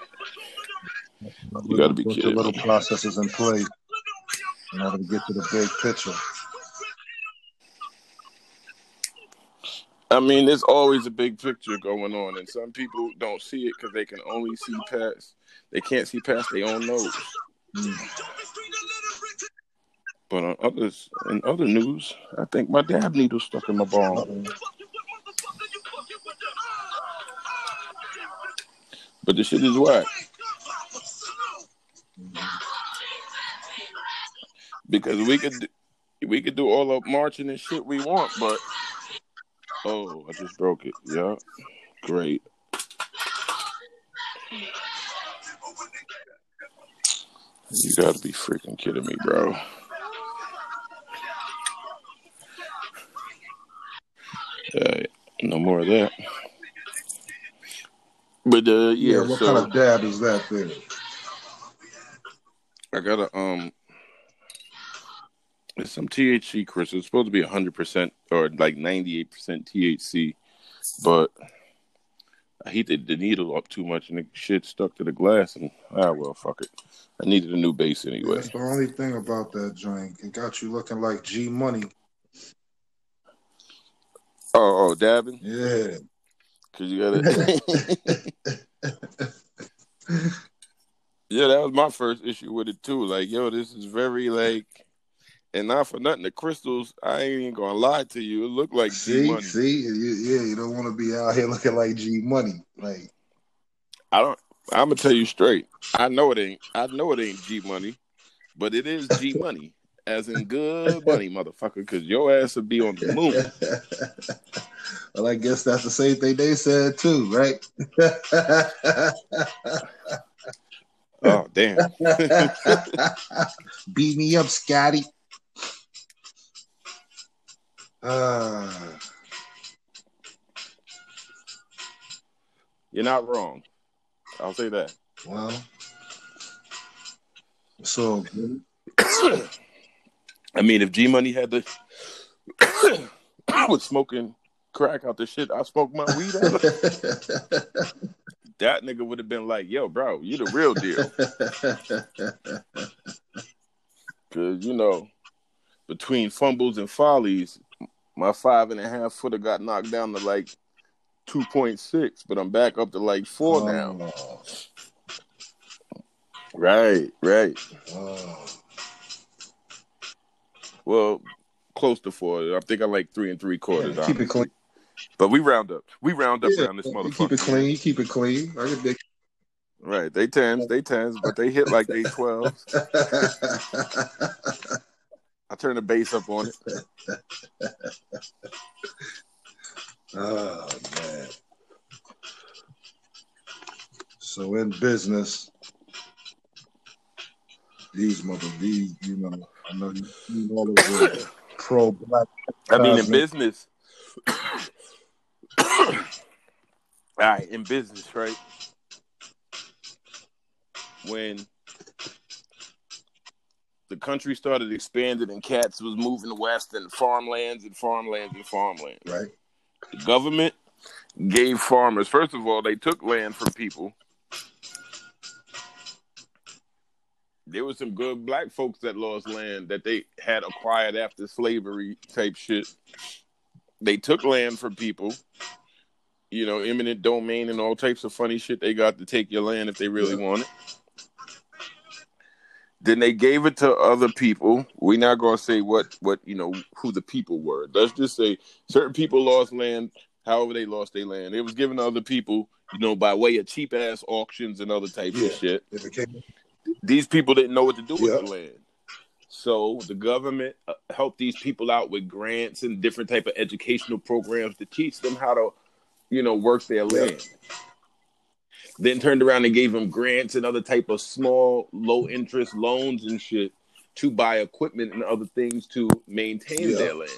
Speaker 1: the- You gotta be kidding
Speaker 2: the little processes in place in order to get to the big picture.
Speaker 1: I mean, there's always a big picture going on, and some people don't see it because they can only see past. They can't see past their own nose.
Speaker 2: Mm.
Speaker 1: But on others, in other news, I think my dab needle stuck in my ball. But the shit is whack because we could we could do all the marching and shit we want, but oh, I just broke it. Yeah, great. You gotta be freaking kidding me, bro. Uh, no more of that. But uh, yeah,
Speaker 2: Yeah, what
Speaker 1: so
Speaker 2: kind of dab is that there?
Speaker 1: I got a um, it's some THC crystal. It's supposed to be hundred percent or like ninety eight percent THC, but I heated the needle up too much and the shit stuck to the glass. And ah, well, fuck it. I needed a new base anyway.
Speaker 2: That's the only thing about that joint. It got you looking like G Money.
Speaker 1: Oh, oh, dabbing
Speaker 2: Yeah.
Speaker 1: because you got it. yeah, that was my first issue with it too. Like, yo, this is very like, and not for nothing, the crystals. I ain't even gonna lie to you. It looked like G-Money.
Speaker 2: see, you, yeah, you don't want to be out here looking like G Money. Like,
Speaker 1: I don't. I'm gonna tell you straight. I know it ain't. I know it ain't G money, but it is G money, as in good money, motherfucker. Because your ass would be on the moon.
Speaker 2: well, I guess that's the same thing they said too, right?
Speaker 1: Oh damn.
Speaker 2: Beat me up, Scotty. Uh,
Speaker 1: You're not wrong. I'll say that.
Speaker 2: well, so
Speaker 1: I mean, if G Money had to I was smoking crack out the shit I smoked my weed out, of, that nigga would have been like, "Yo, bro, you the real deal." Because you know, between fumbles and follies, my five and a half footer got knocked down to like two point six, but I'm back up to like four oh. now.
Speaker 2: Oh,
Speaker 1: Right, right.
Speaker 2: oh.
Speaker 1: Well, close to four. I think I like three and three quarters.
Speaker 2: Yeah, keep it clean.
Speaker 1: But we round up. We round up
Speaker 2: Yeah,
Speaker 1: around this motherfucker.
Speaker 2: keep it clean. You keep it clean.
Speaker 1: Right. They tens, they tens, but they hit like they twelves. I turn the bass up on it.
Speaker 2: oh man. So in business, these mother these, you know, I know you, all of the pro black.
Speaker 1: I mean, in business. All right, in business, right? When the country started expanding and cats was moving west and farmlands and farmlands and farmlands.
Speaker 2: Right.
Speaker 1: The government gave farmers, first of all, they took land from people. There was some good black folks that lost land that they had acquired after slavery type shit. They took land from people. you know, eminent domain and all types of funny shit. They got to take your land if they really want it. Then they gave it to other people. We're not gonna say what what you know who the people were. Let's just say certain people lost land. However, they lost their land. It was given to other people, you know, by way of cheap ass auctions and other types
Speaker 2: Yeah.
Speaker 1: of shit. These people didn't know what to do with
Speaker 2: Yeah.
Speaker 1: the land. So the government uh, helped these people out with grants and different type of educational programs to teach them how to, you know, work their
Speaker 2: Yeah.
Speaker 1: land. Then turned around and gave them grants and other type of small, low interest loans and shit to buy equipment and other things to maintain
Speaker 2: Yeah.
Speaker 1: their land.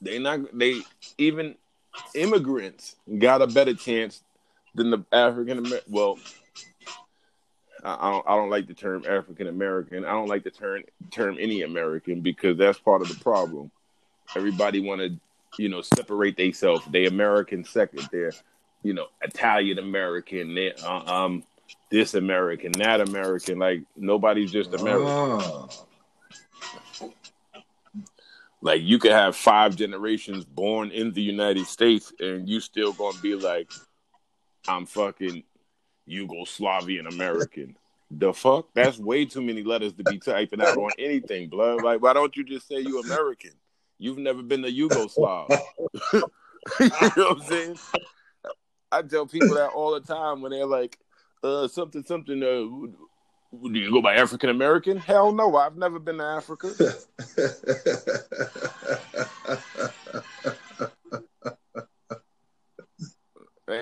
Speaker 1: They not they even immigrants got a better chance than the African American. Well, I don't, I don't like the term African American. I don't like the term term any American because that's part of the problem. Everybody want to, you know, separate themselves. They American second. They're, you know, Italian American. They uh, um this American, that American. Like nobody's just American.
Speaker 2: Ah.
Speaker 1: Like you could have five generations born in the United States, and you still gonna be like, I'm fucking Yugoslavian American. The fuck? That's way too many letters to be typing out on anything, blood. Like, why don't you just say you American? You've never been a Yugoslav. you know what I'm saying? I tell people that all the time when they're like, uh, something, something, uh, do you go by African American? Hell no, I've never been to Africa.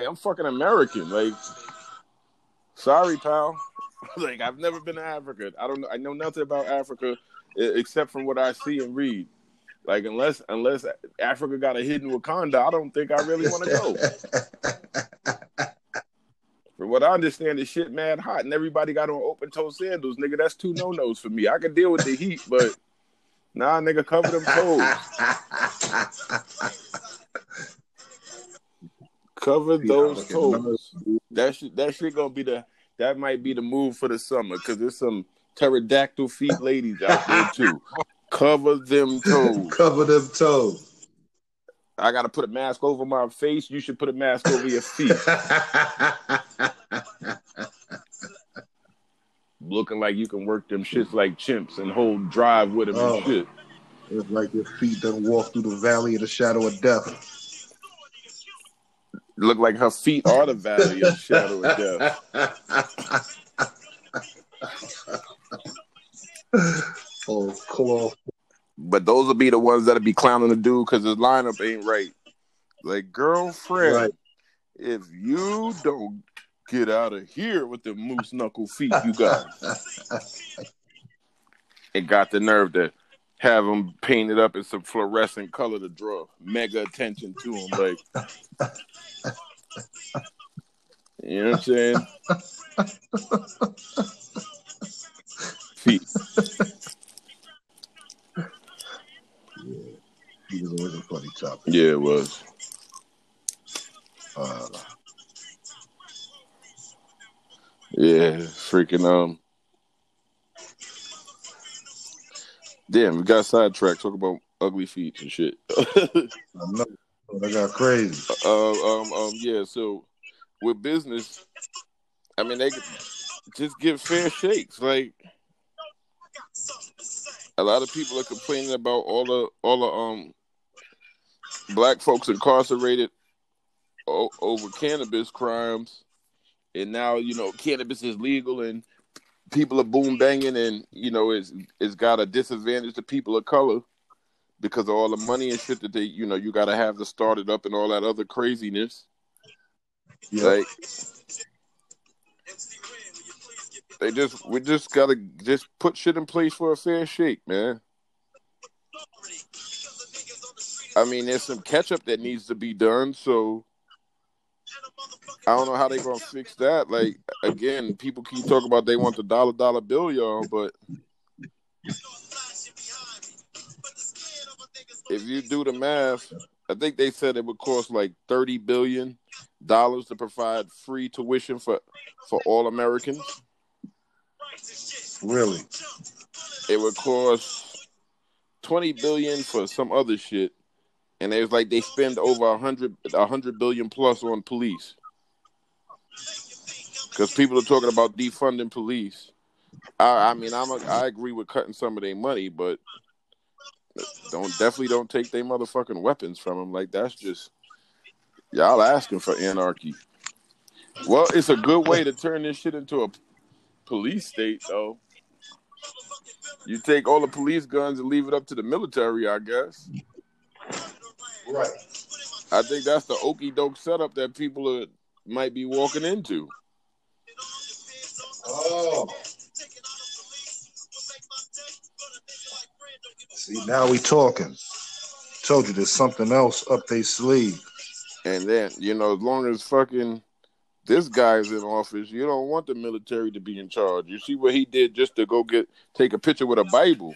Speaker 1: I'm fucking American. Like, sorry, pal. like, I've never been to Africa. I don't know. I know nothing about Africa except from what I see and read. Like, unless unless Africa got a hidden Wakanda, I don't think I really want to go. From what I understand, the shit mad hot, and everybody got on open toe sandals, nigga. That's two no nos for me. I can deal with the heat, but nah, nigga, cover them toes. Cover those toes. That shit, that shit gonna be the that might be the move for the summer because there's some pterodactyl feet ladies out there too. Cover them toes.
Speaker 2: Cover them toes.
Speaker 1: I gotta put a mask over my face. You should put a mask over your feet. Looking like you can work them shits like chimps and hold drive with them
Speaker 2: Oh.
Speaker 1: and shit.
Speaker 2: it's like your feet done walk through the valley of the shadow of death.
Speaker 1: Look like her feet are the valley of shadow of death.
Speaker 2: oh, cloth.
Speaker 1: But those will be the ones that'll be clowning the dude because his lineup ain't right. Like, girlfriend,
Speaker 2: Right.
Speaker 1: if you don't get out of here with the moose knuckle feet you got, it got the nerve to have him painted up in some fluorescent color to draw mega attention to him. Like, you know what I'm saying? Feet.
Speaker 2: He was always a funny topic.
Speaker 1: Yeah, it was.
Speaker 2: Uh,
Speaker 1: Yeah, freaking um. Damn, we got sidetracked Talk about ugly feet and shit.
Speaker 2: I know. I got crazy.
Speaker 1: uh, um, um, yeah. So with business, I mean, they just give fair shakes. Like a lot of people are complaining about all the all the um black folks incarcerated o- over cannabis crimes, and now you know cannabis is legal and people are boom banging, and you know it's it's got a disadvantage to people of color because of all the money and shit that they you know you got to have to start it up and all that other craziness.
Speaker 2: Yeah.
Speaker 1: Like they just we just gotta just put shit in place for a fair shake, man. I mean, there's some catch up that needs to be done, so I don't know how they're gonna fix that. Like again, people keep talking about they want the dollar dollar bill, y'all, but if you do the math, I think they said it would cost like thirty billion dollars to provide free tuition for for all Americans.
Speaker 2: Really?
Speaker 1: It would cost twenty billion for some other shit, and it was like they spend over a hundred a hundred billion plus on police because people are talking about defunding police. I, I mean, I'm a, I agree with cutting some of their money, but don't definitely don't take their motherfucking weapons from them. Like that's just y'all asking for anarchy. Well, it's a good way to turn this shit into a police state, though. You take all the police guns and leave it up to the military, I guess.
Speaker 2: Right.
Speaker 1: I think that's the okey doke setup that people are, might be walking into.
Speaker 2: Oh. See, now we talking. Told you there's something else up their sleeve.
Speaker 1: And then, you know, as long as fucking this guy's in office, you don't want the military to be in charge. You see what he did just to go get take a picture with a Bible.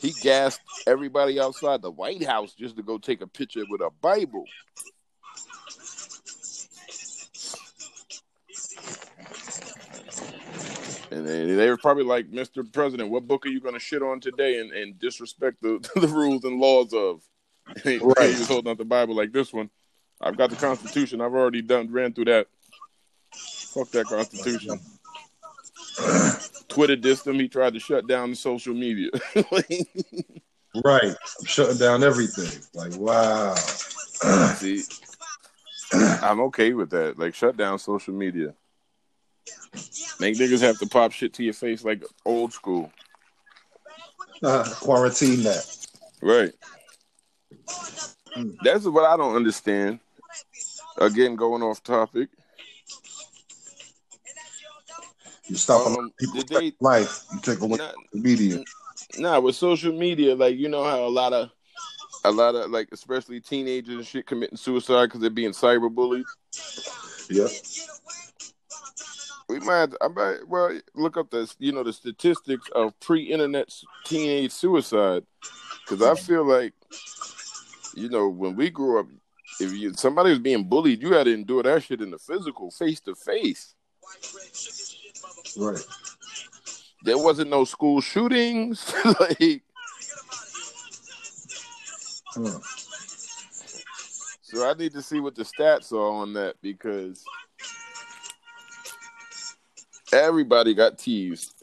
Speaker 1: He gassed everybody outside the White House just to go take a picture with a Bible. And they, they were probably like, Mr. President, what book are you going to shit on today and, and disrespect the, the rules and laws of? And he,
Speaker 2: Right.
Speaker 1: he was holding out the Bible like this one. I've got the Constitution. I've already done ran through that. Fuck that Constitution. Twitter dissed him. He tried to shut down the social media.
Speaker 2: Right. I'm shutting down everything. Like, wow.
Speaker 1: See, I'm okay with that. Like, shut down social media. Make niggas have to pop shit to your face like old school.
Speaker 2: Uh, quarantine that.
Speaker 1: Right.
Speaker 2: Hmm.
Speaker 1: That's what I don't understand. Again, going off topic.
Speaker 2: You stop
Speaker 1: Um,
Speaker 2: people's
Speaker 1: did they-
Speaker 2: life. You take away
Speaker 1: Nah,
Speaker 2: the media.
Speaker 1: nah, with social media, like you know how a lot of, a lot of like, especially teenagers and shit committing suicide because they're being cyberbullied.
Speaker 2: Yep.
Speaker 1: We might, I might, well, look up the, you know, the statistics of pre-internet teenage suicide, because I feel like, you know, when we grew up, if you somebody was being bullied, you had to endure that shit in the physical, face to face.
Speaker 2: Right.
Speaker 1: There wasn't no school shootings, like. So I need to see what the stats are on that because everybody got teased.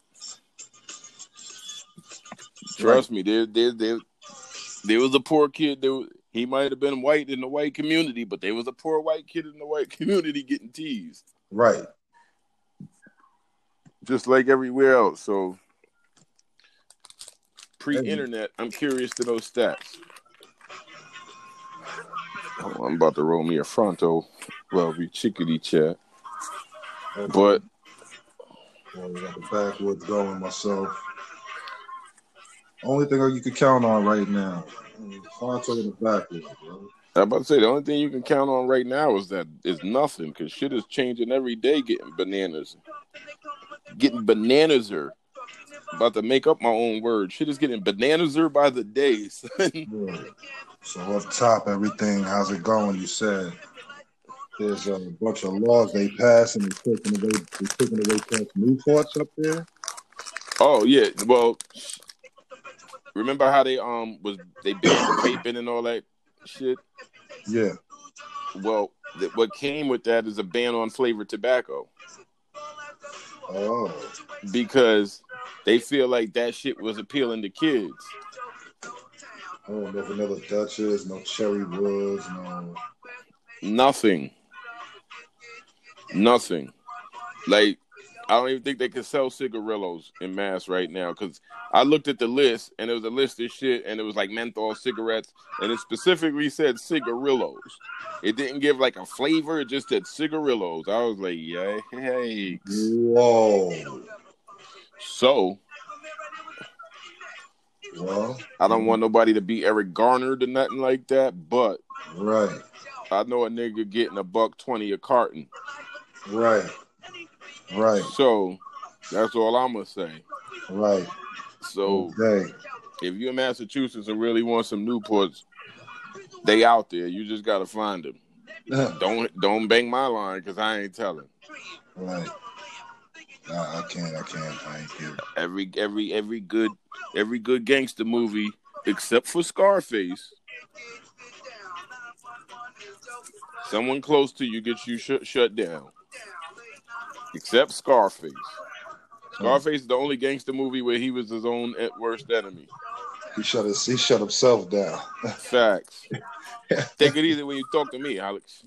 Speaker 1: Trust me, there, there, there, there was a poor kid. There, he might have been white in the white community, but there was a poor white kid in the white community getting teased,
Speaker 2: Right.
Speaker 1: just like everywhere else. So, pre-internet, I'm curious to know stats. Oh, I'm about to roll me a fronto. Well, we chickadee chat. But
Speaker 2: We got the backwoods going myself. Only thing you can count on right now. Fronto in the backwoods, bro.
Speaker 1: I'm about to say the only thing you can count on right now is that is nothing because shit is changing every day, getting bananas, getting bananaser. About to make up my own word. Shit is getting bananaser by the day. son.
Speaker 2: Yeah. So up top, everything, how's it going? You said there's a bunch of laws they passed and they're taking away they're taking away past Newports up there.
Speaker 1: oh yeah, well, remember how they um was they banned the vaping and all that shit?
Speaker 2: Yeah.
Speaker 1: Well, th- what came with that is a ban on flavored tobacco
Speaker 2: Oh.
Speaker 1: because they feel like that shit was appealing to kids.
Speaker 2: Oh, no vanilla Dutchess, no cherry woods, no
Speaker 1: Nothing. Nothing. Like I don't even think they can sell cigarillos in mass right now because I looked at the list and it was a list of shit and it was like menthol cigarettes and it specifically said cigarillos. It didn't give like a flavor; it just said cigarillos. I was like, yeah, hey.
Speaker 2: Whoa.
Speaker 1: So
Speaker 2: Well,
Speaker 1: I don't want nobody to be Eric Garner or nothing like that, but
Speaker 2: right,
Speaker 1: I know a nigga getting a buck twenty a carton.
Speaker 2: Right, right,
Speaker 1: So that's all I'm gonna say.
Speaker 2: right.
Speaker 1: So
Speaker 2: Okay.
Speaker 1: if you're in Massachusetts and really want some Newports, they out there. You just gotta find them. Don't don't bang my line because I ain't telling.
Speaker 2: right. Nah, I can't. I can't. I ain't kidding.
Speaker 1: Every every every good every good gangster movie except for Scarface, someone close to you gets you sh- shut down. Except Scarface. Hmm. Scarface is the only gangster movie where he was his own worst enemy.
Speaker 2: He shut his, he shut himself down.
Speaker 1: Facts. Take it easy when you talk to me, Alex.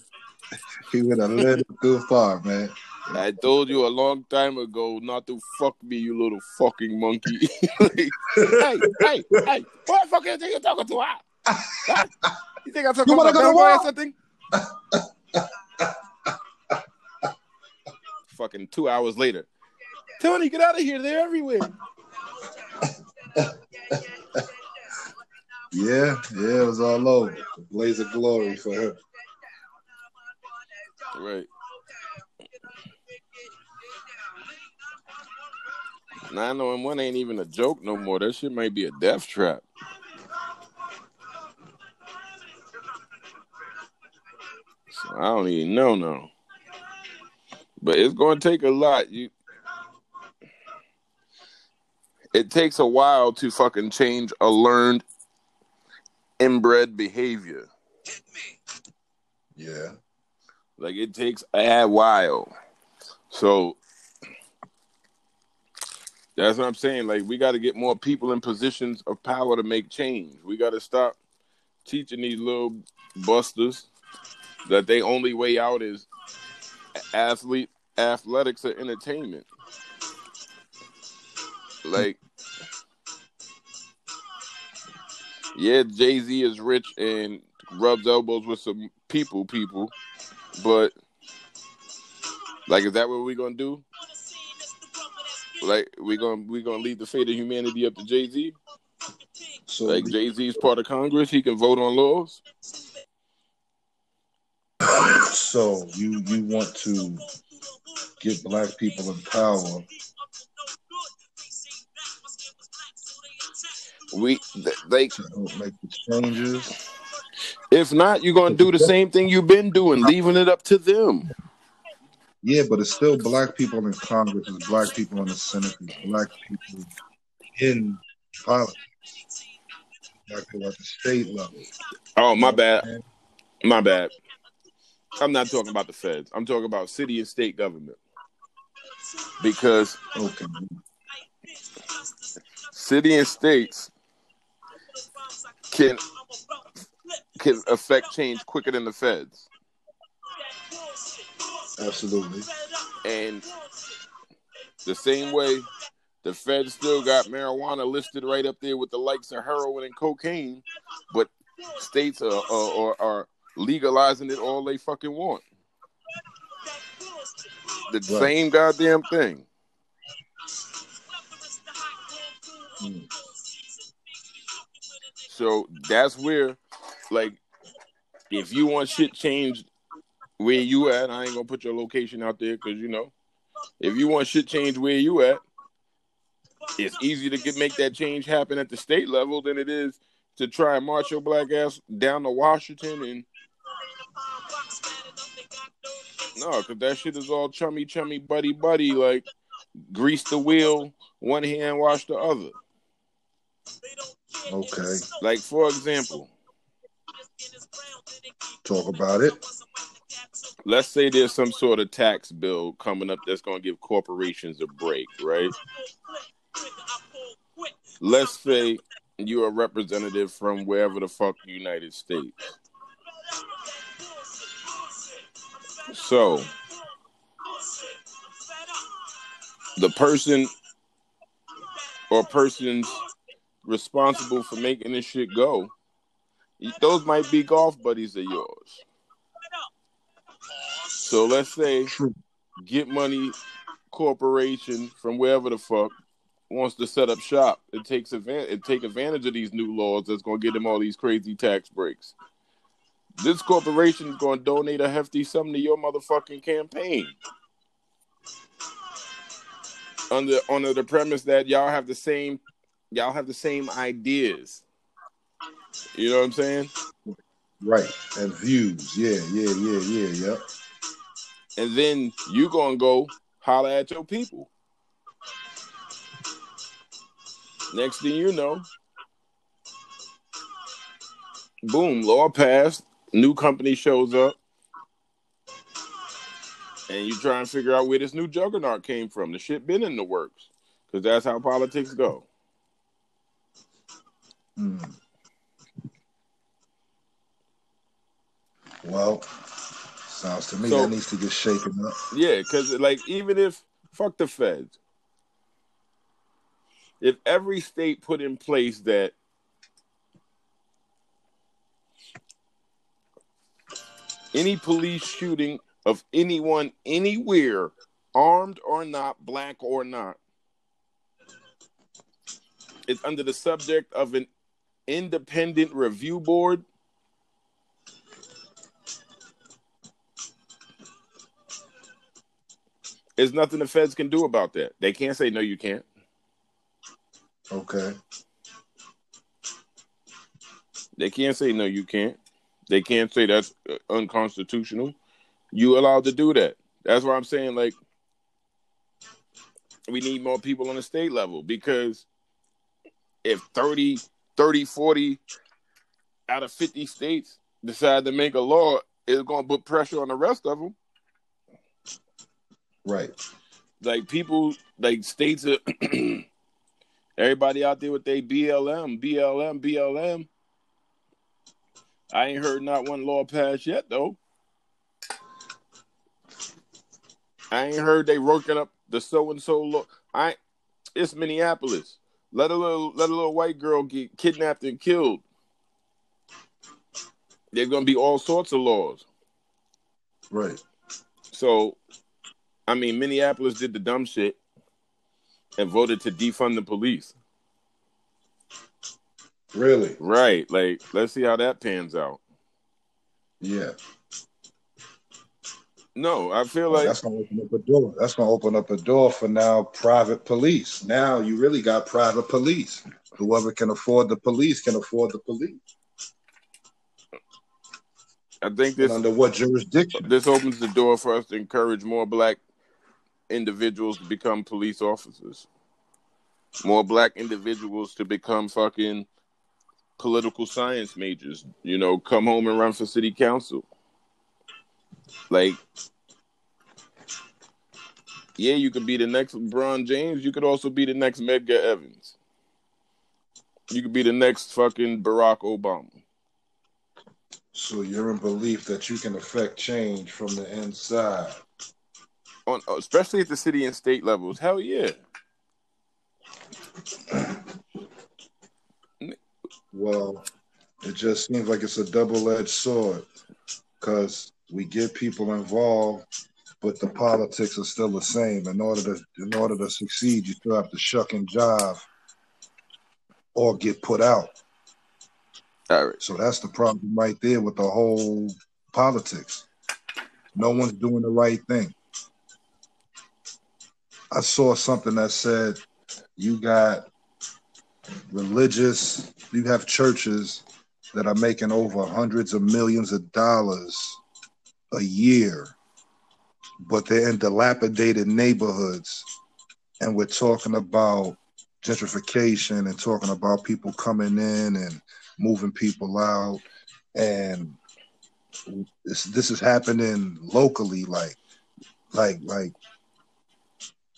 Speaker 2: he went a little too far, man.
Speaker 1: I told you a long time ago not to fuck me, you little fucking monkey. Like, hey, hey, hey, what the fuck you think you're talking to? Huh? You think I'm talking
Speaker 2: You
Speaker 1: about
Speaker 2: go
Speaker 1: or something? fucking two hours later. Tony, get out of here. They're everywhere.
Speaker 2: Yeah, yeah, it was all over. Blaze of glory for him.
Speaker 1: Right. 911 ain't even a joke no more. That shit might be a death trap. So I don't even know no. But it's gonna take a lot. You it takes a while to fucking change a learned inbred behavior.
Speaker 2: Yeah.
Speaker 1: Like it takes a while. So that's what I'm saying. Like we got to get more people in positions of power to make change. We got to stop teaching these little busters that they only way out is athlete athletics or entertainment. Like yeah, Jay Z is rich and rubs elbows with some people, people, but like, is that what we're gonna do? Like, we gonna we gonna leave the fate of humanity up to Jay Z?
Speaker 2: So
Speaker 1: Like, Jay Z is part of Congress, he can vote on laws.
Speaker 2: So you you want to get black people in power
Speaker 1: We th- like,
Speaker 2: to make the changes.
Speaker 1: if not, you're gonna do the same thing you've been doing, leaving it up to them.
Speaker 2: Yeah, but it's still black people in Congress, it's black people in the Senate, it's black people in politics. Black people at the state level.
Speaker 1: Oh, my bad, my bad. I'm not talking about the feds. I'm talking about city and state government because
Speaker 2: Okay.
Speaker 1: city and states can can affect change quicker than the feds.
Speaker 2: Absolutely.
Speaker 1: And the same way the feds still got marijuana listed right up there with the likes of heroin and cocaine, but states are, are, are, are legalizing it all they fucking want. The
Speaker 2: Right.
Speaker 1: same goddamn thing.
Speaker 2: Mm.
Speaker 1: So that's where, like, if you want shit changed where you at, I ain't gonna put your location out there because you know, if you want shit changed where you at, it's easier to get make that change happen at the state level than it is to try and march your black ass down to Washington and no, because that shit is all chummy, chummy, buddy, buddy, like grease the wheel, one hand wash the other.
Speaker 2: Okay.
Speaker 1: Like for example,
Speaker 2: Talk about it.
Speaker 1: let's say there's some sort of tax bill coming up that's going to give corporations a break, right? Let's say you're a representative from wherever the fuck United States. So, the person or persons responsible for making this shit go, those might be golf buddies of yours. So let's say Get Money Corporation from wherever the fuck wants to set up shop. It takes advantage. It take advantage of these new laws that's to get them all these crazy tax breaks. This corporation is going to donate a hefty sum to your motherfucking campaign. Under under the premise that y'all have the same y'all have the same ideas. You know what I'm saying?
Speaker 2: Right. And views. Yeah, yeah, yeah, yeah, yep.
Speaker 1: And then you gonna go holler at your people. Next thing you know, boom, law passed, new company shows up, and you try and figure out where this new juggernaut came from. The shit been in the works because that's how politics go.
Speaker 2: Hmm. Well, sounds to me
Speaker 1: So-
Speaker 2: that needs to get shaken up.
Speaker 1: Yeah, because like even if fuck the feds, if every state put in place that any police shooting of anyone anywhere, armed or not, black or not, is under the subject of an independent review board. There's nothing the feds can do about that. They can't say no, you can't.
Speaker 2: Okay.
Speaker 1: They can't say no, you can't. They can't say that's uh, unconstitutional. You allowed to do that. That's why I'm saying like we need more people on the state level because if 30, 30, 40 out of 50 states decide to make a law, it's going to put pressure on the rest of them.
Speaker 2: Right.
Speaker 1: Like people, like states, are everybody out there with their BLM, BLM, BLM. I ain't heard not one law passed yet though. I ain't heard they working up the so and so law. I it's Minneapolis. Let a little let a little white girl get kidnapped and killed. There's gonna be all sorts of laws.
Speaker 2: Right.
Speaker 1: So, I mean, Minneapolis did the dumb shit and voted to defund the police.
Speaker 2: Really?
Speaker 1: Right. Like, let's see how that pans out.
Speaker 2: Yeah.
Speaker 1: No, I feel like
Speaker 2: that's gonna open up a door. That's gonna open up a door for now private police. Now you really got private police. Whoever can afford the police can afford the police.
Speaker 1: I think
Speaker 2: And under what jurisdiction?
Speaker 1: this opens the door for us to encourage more black individuals to become police officers. More black individuals to become fucking political science majors. You know, come home and run for city council. Like, yeah, you could be the next LeBron James. You could also be the next Medgar Evers. You could be the next fucking Barack Obama.
Speaker 2: So you're in belief that you can affect change from the inside.
Speaker 1: On especially at the city and state levels. Hell yeah.
Speaker 2: Well, it just seems like it's a double-edged sword because we get people involved, but the politics are still the same. In order to in order to succeed, you still have to shuck and jive or get put out.
Speaker 1: All right.
Speaker 2: So that's the problem right there with the whole politics. No one's doing the right thing. I saw something that said you got religious, you have churches that are making over hundreds of millions of dollars a year, but they're in dilapidated neighborhoods. And we're talking about gentrification and talking about people coming in and moving people out. And this this is happening locally, like like like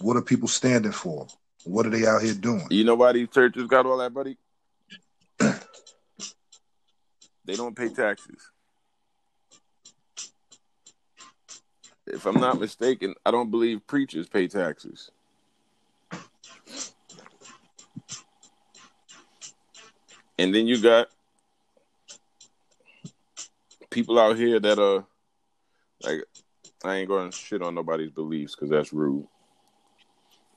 Speaker 2: what are people standing for? What are they out here doing?
Speaker 1: You know why these churches got all that, buddy? They don't pay taxes. If I'm not mistaken, I don't believe preachers pay taxes. And then you got people out here that are like, I ain't going to shit on nobody's beliefs because that's rude.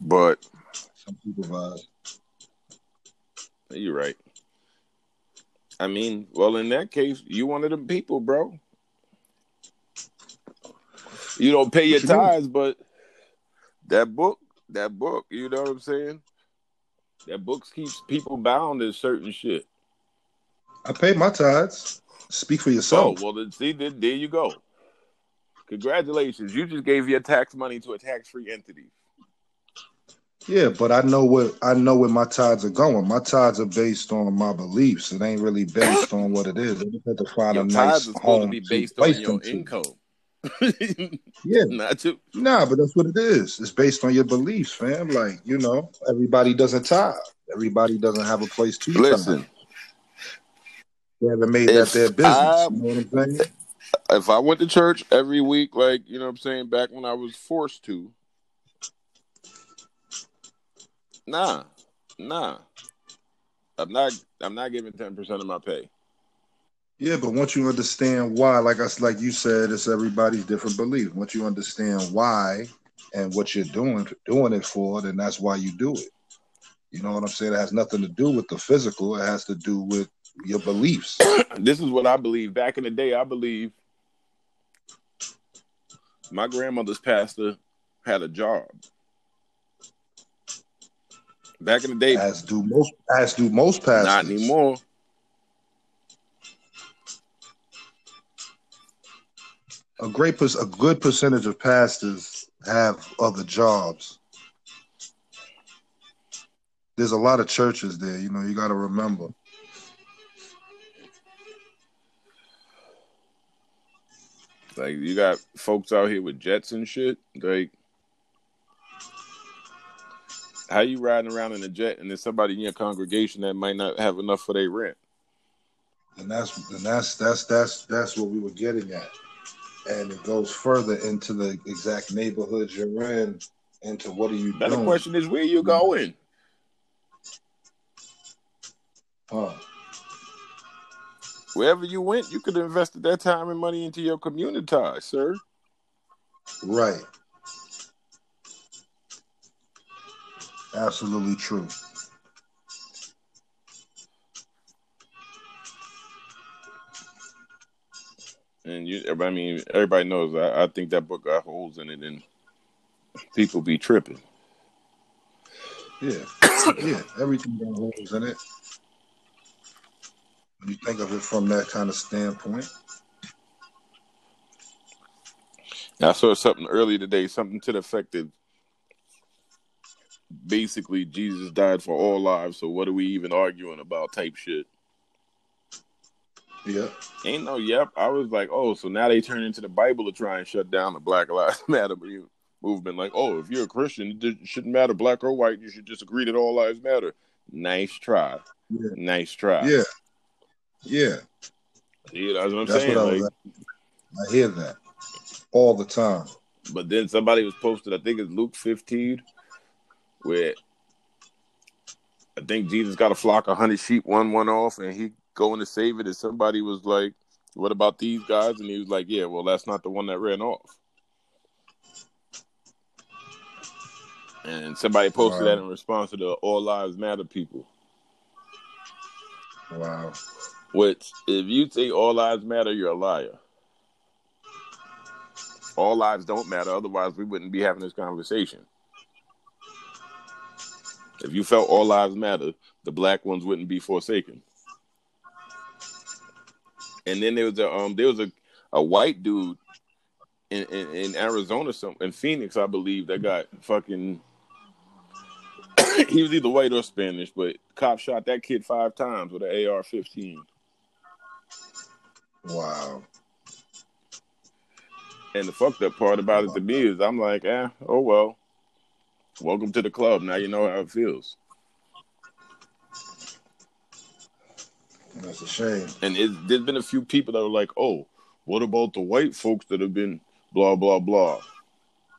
Speaker 1: But
Speaker 2: Some people vibe.
Speaker 1: You're right. I mean, well, in that case, you one of them people, bro. You don't pay your tithes, but that book, that book, you know what I'm saying? That book keeps people bound to certain shit.
Speaker 2: I pay my tithes. Speak for
Speaker 1: So,
Speaker 2: yourself.
Speaker 1: well, then, see, then, there you go. Congratulations. You just gave your tax money to a tax free entity.
Speaker 2: Yeah, but I know what I know where my tides are going. My tides are based on my beliefs. It ain't really based on what it is. I just have to find
Speaker 1: Your
Speaker 2: a nice
Speaker 1: supposed to
Speaker 2: home
Speaker 1: be
Speaker 2: to
Speaker 1: based on your income.
Speaker 2: Yeah,
Speaker 1: Not your
Speaker 2: nah, but that's what it is. It's based on your beliefs, fam. Like you know, everybody doesn't tithe. Everybody doesn't have a place to tithe.
Speaker 1: listen.
Speaker 2: They haven't made that their business.
Speaker 1: I
Speaker 2: You know what I'm saying?
Speaker 1: if I went to church every week, like you know what I'm saying, back when I was forced to, nah, nah. I'm not I'm not giving ten percent of my pay.
Speaker 2: Yeah, but once you understand why, like us, like you said, it's everybody's different belief. Once you understand why and what you're doing doing it for, then that's why you do it. You know what I'm saying? It has nothing to do with the physical. It has to do with your beliefs.
Speaker 1: this is what I believe. Back in the day, I believe my grandmother's pastor had a job. Back in the day,
Speaker 2: As do most as do most pastors.
Speaker 1: not anymore.
Speaker 2: A great a good percentage of pastors have other jobs. There's a lot of churches there, you know, you gotta remember.
Speaker 1: Like you got folks out here with jets and shit. Like, how you riding around in a jet and there's somebody in your congregation that might not have enough for their rent?
Speaker 2: And that's and that's that's that's that's what we were getting at. And it goes further into the exact neighborhoods you're in, into what are you
Speaker 1: Better
Speaker 2: doing?
Speaker 1: question is where you going?
Speaker 2: Huh.
Speaker 1: Wherever you went, you could have invested that time and money into your community, sir.
Speaker 2: Right. Absolutely true.
Speaker 1: And you, I mean, everybody knows. I, I think that book got holes in it, and people be tripping.
Speaker 2: Yeah. yeah. Everything got holes in it. When you think of it from that kind of standpoint.
Speaker 1: I saw something earlier today, something to the effect that basically Jesus died for all lives, so what are we even arguing about? Type shit.
Speaker 2: Yeah.
Speaker 1: Ain't no yep. I was like, oh, so now they turn into the Bible to try and shut down the Black Lives Matter movement. Like, oh, if you're a Christian, it shouldn't matter black or white. You should just agree that all lives matter. Nice try.
Speaker 2: Yeah.
Speaker 1: Nice try.
Speaker 2: Yeah. Yeah.
Speaker 1: See, that's what I'm
Speaker 2: That's
Speaker 1: saying.
Speaker 2: what I
Speaker 1: like,
Speaker 2: I hear that all the time.
Speaker 1: But then somebody was posted, I think it's Luke 15, where I think Jesus got a flock of hundred sheep, one one off, and he going to save it. And somebody was like, What about these guys? And he was like, Yeah, well, that's not the one that ran off. And somebody posted
Speaker 2: Wow.
Speaker 1: that in response to the All Lives Matter people.
Speaker 2: Wow.
Speaker 1: Which, if you say all lives matter, you're a liar. All lives don't matter, otherwise, we wouldn't be having this conversation. If you felt all lives matter, the black ones wouldn't be forsaken. And then there was a um there was a, a white dude in, in, in Arizona, some in Phoenix, I believe, that got fucking he was either white or Spanish, but cop shot that kid five times with an AR fifteen.
Speaker 2: Wow.
Speaker 1: And the fucked up part about it to me is I'm like, eh, oh well. Welcome to the club. Now you know how it feels.
Speaker 2: That's a shame.
Speaker 1: And it, there's been a few people that were like, oh, what about the white folks that have been blah blah blah?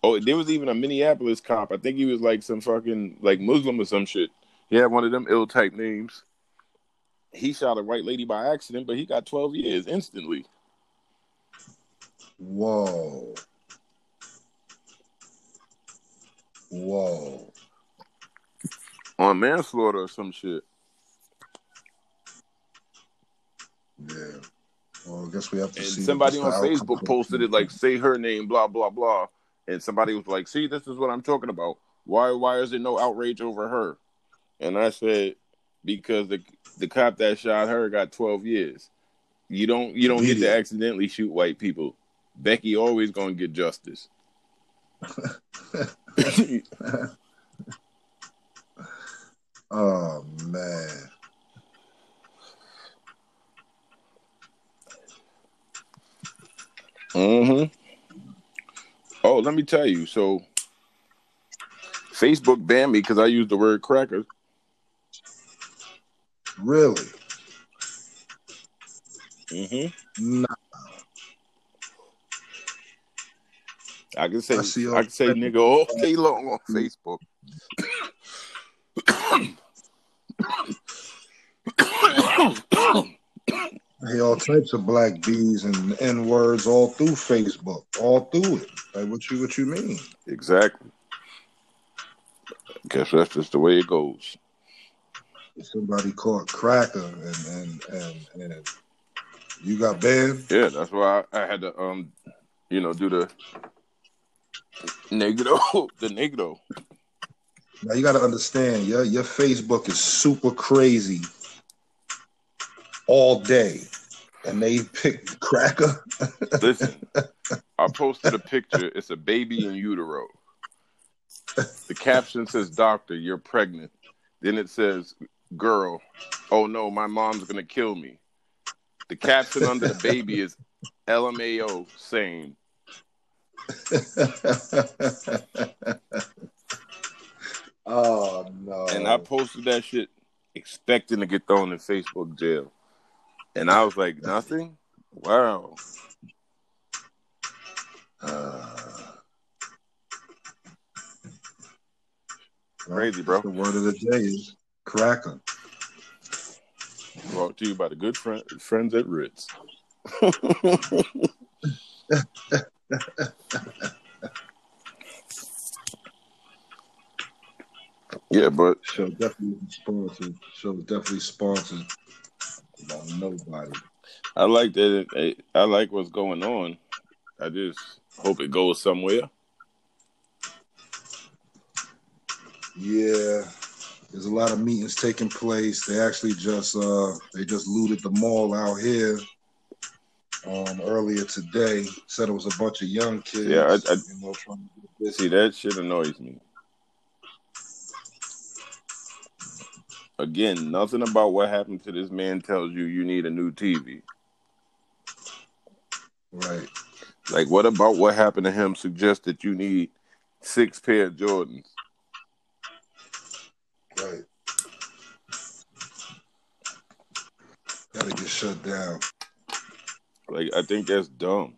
Speaker 1: Oh, there was even a Minneapolis cop. I think he was like some fucking like Muslim or some shit. He had one of them ill type names. He shot a white lady by accident, but he got 12 years instantly.
Speaker 2: Whoa. Whoa.
Speaker 1: on manslaughter or some shit.
Speaker 2: Yeah. Well, I guess we have to
Speaker 1: And
Speaker 2: see.
Speaker 1: somebody on
Speaker 2: what's the outcome
Speaker 1: Facebook posted it like, say her name, blah blah blah, and somebody was like, see, this is what I'm talking about. Why why is there no outrage over her? And I said, because the the cop that shot her got 12 years. You don't you don't get to accidentally shoot white people. Becky always gonna get justice.
Speaker 2: Oh man.
Speaker 1: Mm-hmm. Oh, let me tell you. So, Facebook banned me because I used the word cracker.
Speaker 2: Really?
Speaker 1: Mm-hmm.
Speaker 2: Nah.
Speaker 1: I can say
Speaker 2: I
Speaker 1: I, can say nigga all day long on Facebook.
Speaker 2: Hey, all types of black bees and N words all through Facebook, all through it. Like what you what you mean?
Speaker 1: exactly. Guess that's just the way it goes.
Speaker 2: Somebody caught cracker and and and, and you got banned.
Speaker 1: Yeah, that's why I, I had to um, you know, do the negative, the negative.
Speaker 2: Now you got to understand, your your Facebook is super crazy all day, and they pick cracker.
Speaker 1: Listen, I posted a picture. It's a baby in utero. The caption says, "Doctor, you're pregnant." Then it says, "Girl, oh no, my mom's gonna kill me." The caption under the baby is LMAO saying,
Speaker 2: oh no!
Speaker 1: and I posted that shit expecting to get thrown in Facebook jail, and I was like, nothing. Wow.
Speaker 2: Uh,
Speaker 1: Crazy, bro.
Speaker 2: The word of the day is cracker.
Speaker 1: Brought to you by the good friend, friends at Ritz. yeah, but
Speaker 2: Show definitely sponsored. Show definitely sponsored by nobody.
Speaker 1: I like that. It, it- I like what's going on. I just hope it goes somewhere.
Speaker 2: Yeah, there's a lot of meetings taking place. They actually just uh they just looted the mall out here um earlier today. Said it was a bunch of young kids.
Speaker 1: Yeah, I- I-
Speaker 2: you know, to get.
Speaker 1: See, that shit annoys me. Again, nothing about what happened to this man tells you you need a new TV.
Speaker 2: Right.
Speaker 1: Like, what about what happened to him suggests that you need six pair of Jordans?
Speaker 2: Right. Gotta get shut down.
Speaker 1: Like, I think that's dumb.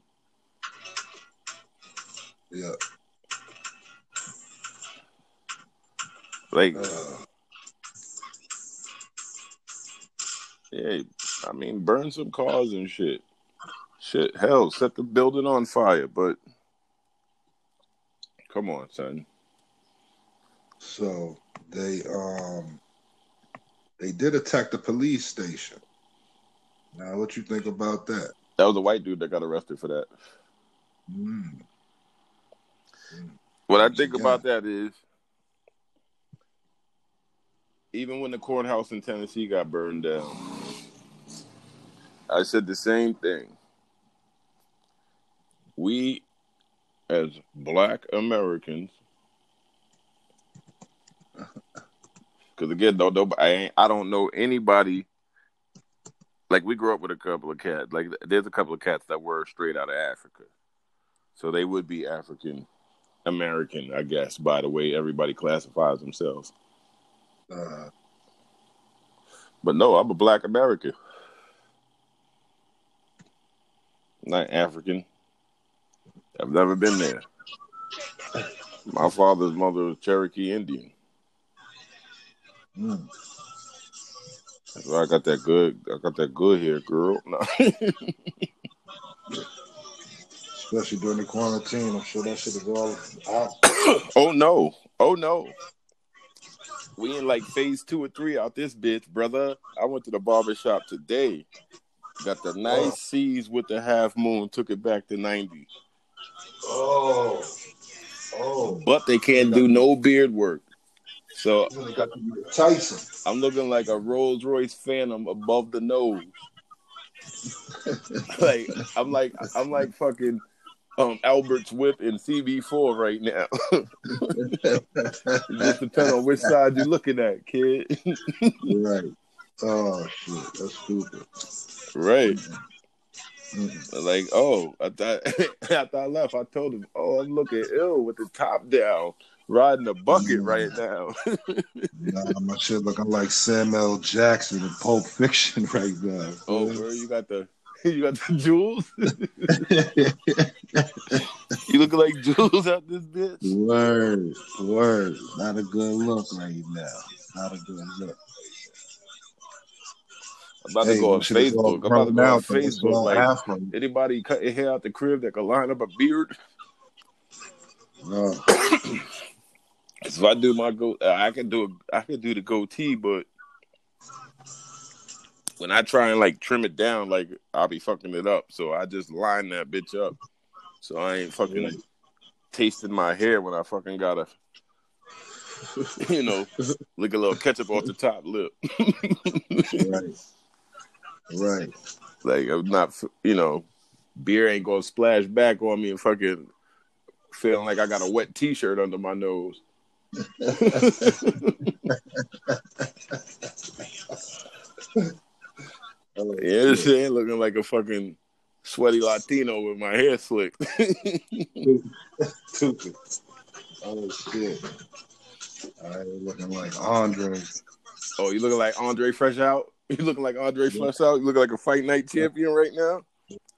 Speaker 2: Yeah.
Speaker 1: Like,
Speaker 2: Uh,
Speaker 1: yeah, I mean, burn some cars and shit. Shit, hell, set the building on fire, but come on, son.
Speaker 2: so they um they did attack the police station. Now, what you think about that?
Speaker 1: That was a white dude that got arrested for that.
Speaker 2: Mm.
Speaker 1: What I think
Speaker 2: Yeah.
Speaker 1: about that is, even when the courthouse in Tennessee got burned down, I said the same thing. We, as Black Americans, because again, though, I ain't, I don't know anybody. Like we grew up with a couple of cats. Like there's a couple of cats that were straight out of Africa, so they would be African American, I guess, by the way everybody classifies themselves.
Speaker 2: Uh,
Speaker 1: But no, I'm a black American. Not African. I've never been there. My father's mother was Cherokee Indian.
Speaker 2: mm.
Speaker 1: I got that good I got that good here, girl. No.
Speaker 2: Especially during the quarantine, I'm sure that shit is all out.
Speaker 1: oh no. Oh no. We in like phase two or three out this bitch, brother. I went to the barber shop today. Got the nice oh. C's with the half moon, took it back to 90.
Speaker 2: Oh, oh.
Speaker 1: But they can't do no beard work. So
Speaker 2: They got to be Tyson.
Speaker 1: I'm looking like a Rolls Royce Phantom above the nose. like I'm like I'm like fucking um Albert's whip in CB4 right now. just depends on which side you're looking at, kid.
Speaker 2: right. Oh shit, that's stupid.
Speaker 1: right.
Speaker 2: Mm.
Speaker 1: Like, oh, I thought after I left, I told him, oh, I'm looking ill with the top down, riding a bucket right now.
Speaker 2: Nah, my shit looking like Samuel Jackson in Pulp Fiction right now.
Speaker 1: oh, where you got the you got the Jules? you looking like Jules out this bitch?
Speaker 2: word, word. Not a good look right now. Not a good look.
Speaker 1: I'm about to go on
Speaker 2: my shit is all
Speaker 1: Facebook. I'm about to go on
Speaker 2: out, though. It's
Speaker 1: Facebook. Like anybody cut your hair out the crib that could line up a beard.
Speaker 2: Oh,
Speaker 1: If I do my go, uh, I can do I can do the goatee, but when I try and like trim it down, like I'll be fucking it up. So I just line that bitch up. So I ain't fucking tasting my hair when I fucking gotta, you know, lick a little ketchup off the top lip.
Speaker 2: right. Right.
Speaker 1: like I'm not, you know, beer ain't gonna splash back on me and fucking feeling like I got a wet T-shirt under my nose. Yeah, this
Speaker 2: shit.
Speaker 1: ain't looking like a fucking sweaty Latino with my hair slick.
Speaker 2: Stupid. Oh shit. I ain't looking like Andre.
Speaker 1: oh, you looking like Andre Fresh Out? You looking like Andre Fresh Out? You looking like a fight night champion right now?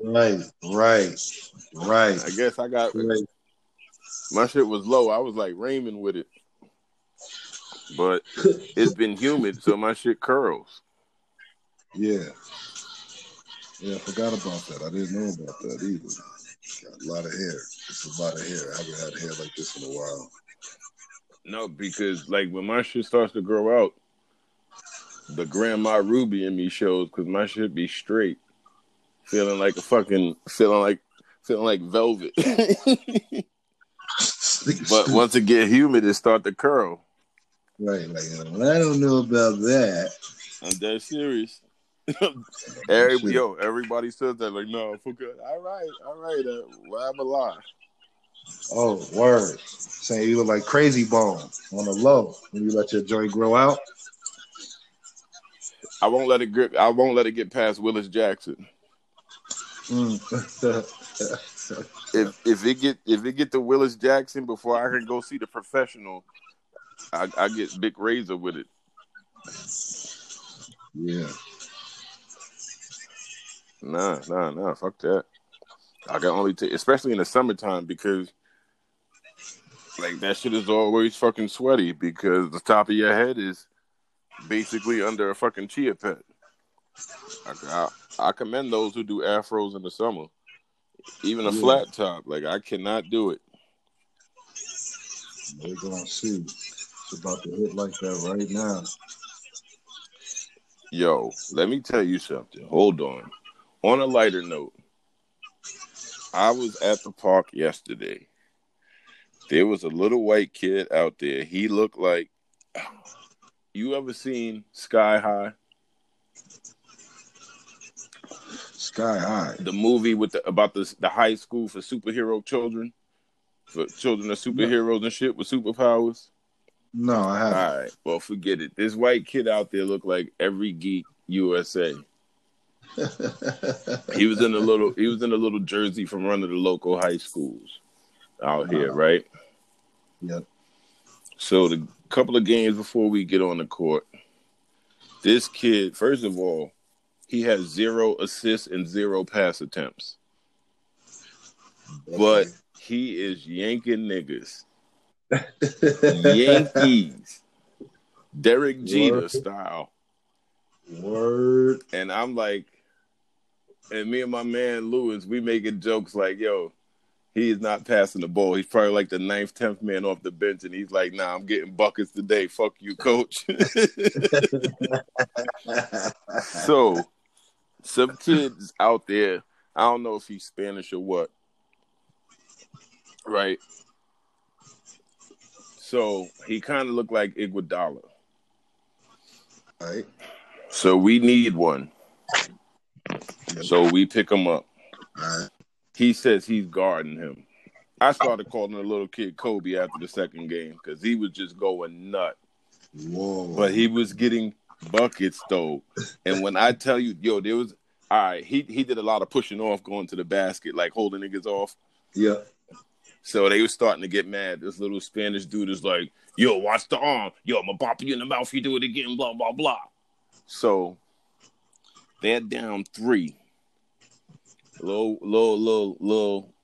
Speaker 2: Right, right, right.
Speaker 1: I guess I got
Speaker 2: right.
Speaker 1: my shit was low. I was like Raymond with it, but it's been humid, so my shit curls.
Speaker 2: Yeah. Yeah, I forgot about that. I didn't know about that either. Got a lot of hair. It's a lot of hair. I haven't had hair like this in a while.
Speaker 1: No, because like when my shit starts to grow out, the Grandma Ruby in me shows because my shit be straight, feeling like a fucking feeling like feeling like velvet. but once it get humid, it start to curl.
Speaker 2: Right, like well, I don't know about that.
Speaker 1: I'm dead serious. Every, yo, everybody says that like, no, forget. All right, all right, uh, well, I'm alive.
Speaker 2: Oh, word. Saying you look like Krayzie Bone on the low when you let your joint grow out.
Speaker 1: I won't let it grip. I won't let it get past Willis Jackson.
Speaker 2: Mm.
Speaker 1: If if it get if it get to Willis Jackson before I can go see the professional, I, I get big razor with it.
Speaker 2: yeah.
Speaker 1: Nah, nah, nah. Fuck that. I can only take, especially in the summertime, because like that shit is always fucking sweaty because the top of your head is basically under a fucking chia pet. I, I, I commend those who do afros in the summer, even a
Speaker 2: Yeah.
Speaker 1: flat top. Like I cannot do it.
Speaker 2: They're gonna see. It's about to hit like that right now.
Speaker 1: Yo, let me tell you something. Hold on. On a lighter note, I was at the park yesterday. There was a little white kid out there. He looked like you ever seen Sky High,
Speaker 2: Sky high.
Speaker 1: the movie with the about the the high school for superhero children, for children of superheroes and shit with superpowers.
Speaker 2: No, I haven't.
Speaker 1: All right, well forget it. This white kid out there looked like every geek USA. He was in a little he was in a little jersey from one of the local high schools out here,
Speaker 2: Uh-huh.
Speaker 1: right?
Speaker 2: Yep.
Speaker 1: So the couple of games before we get on the court, this kid, first of all, he has zero assists and zero pass attempts. But he is yanking niggas. Yankees. Derek Jeter
Speaker 2: Word.
Speaker 1: style.
Speaker 2: Word.
Speaker 1: And I'm like, and me and my man Lewis, we making jokes like, yo, he is not passing the ball. He's probably like the ninth, tenth man off the bench, and he's like, nah, I'm getting buckets today. Fuck you, coach. so some kids out there, I don't know if he's Spanish or what. Right. So he kind of looked like Iguodala.
Speaker 2: right.
Speaker 1: So we need one. So we pick him up.
Speaker 2: All right.
Speaker 1: He says he's guarding him. I started calling the little kid Kobe after the second game because he was just going nut.
Speaker 2: Whoa.
Speaker 1: But he was getting buckets though. And when I tell you, yo, there was all right, he he did a lot of pushing off going to the basket, like holding niggas off.
Speaker 2: yeah.
Speaker 1: So they were starting to get mad. This little Spanish dude is like, yo, watch the arm. Yo, I'm gonna bop you in the mouth, you do it again, blah, blah, blah. So they're down three. Little, little, little, little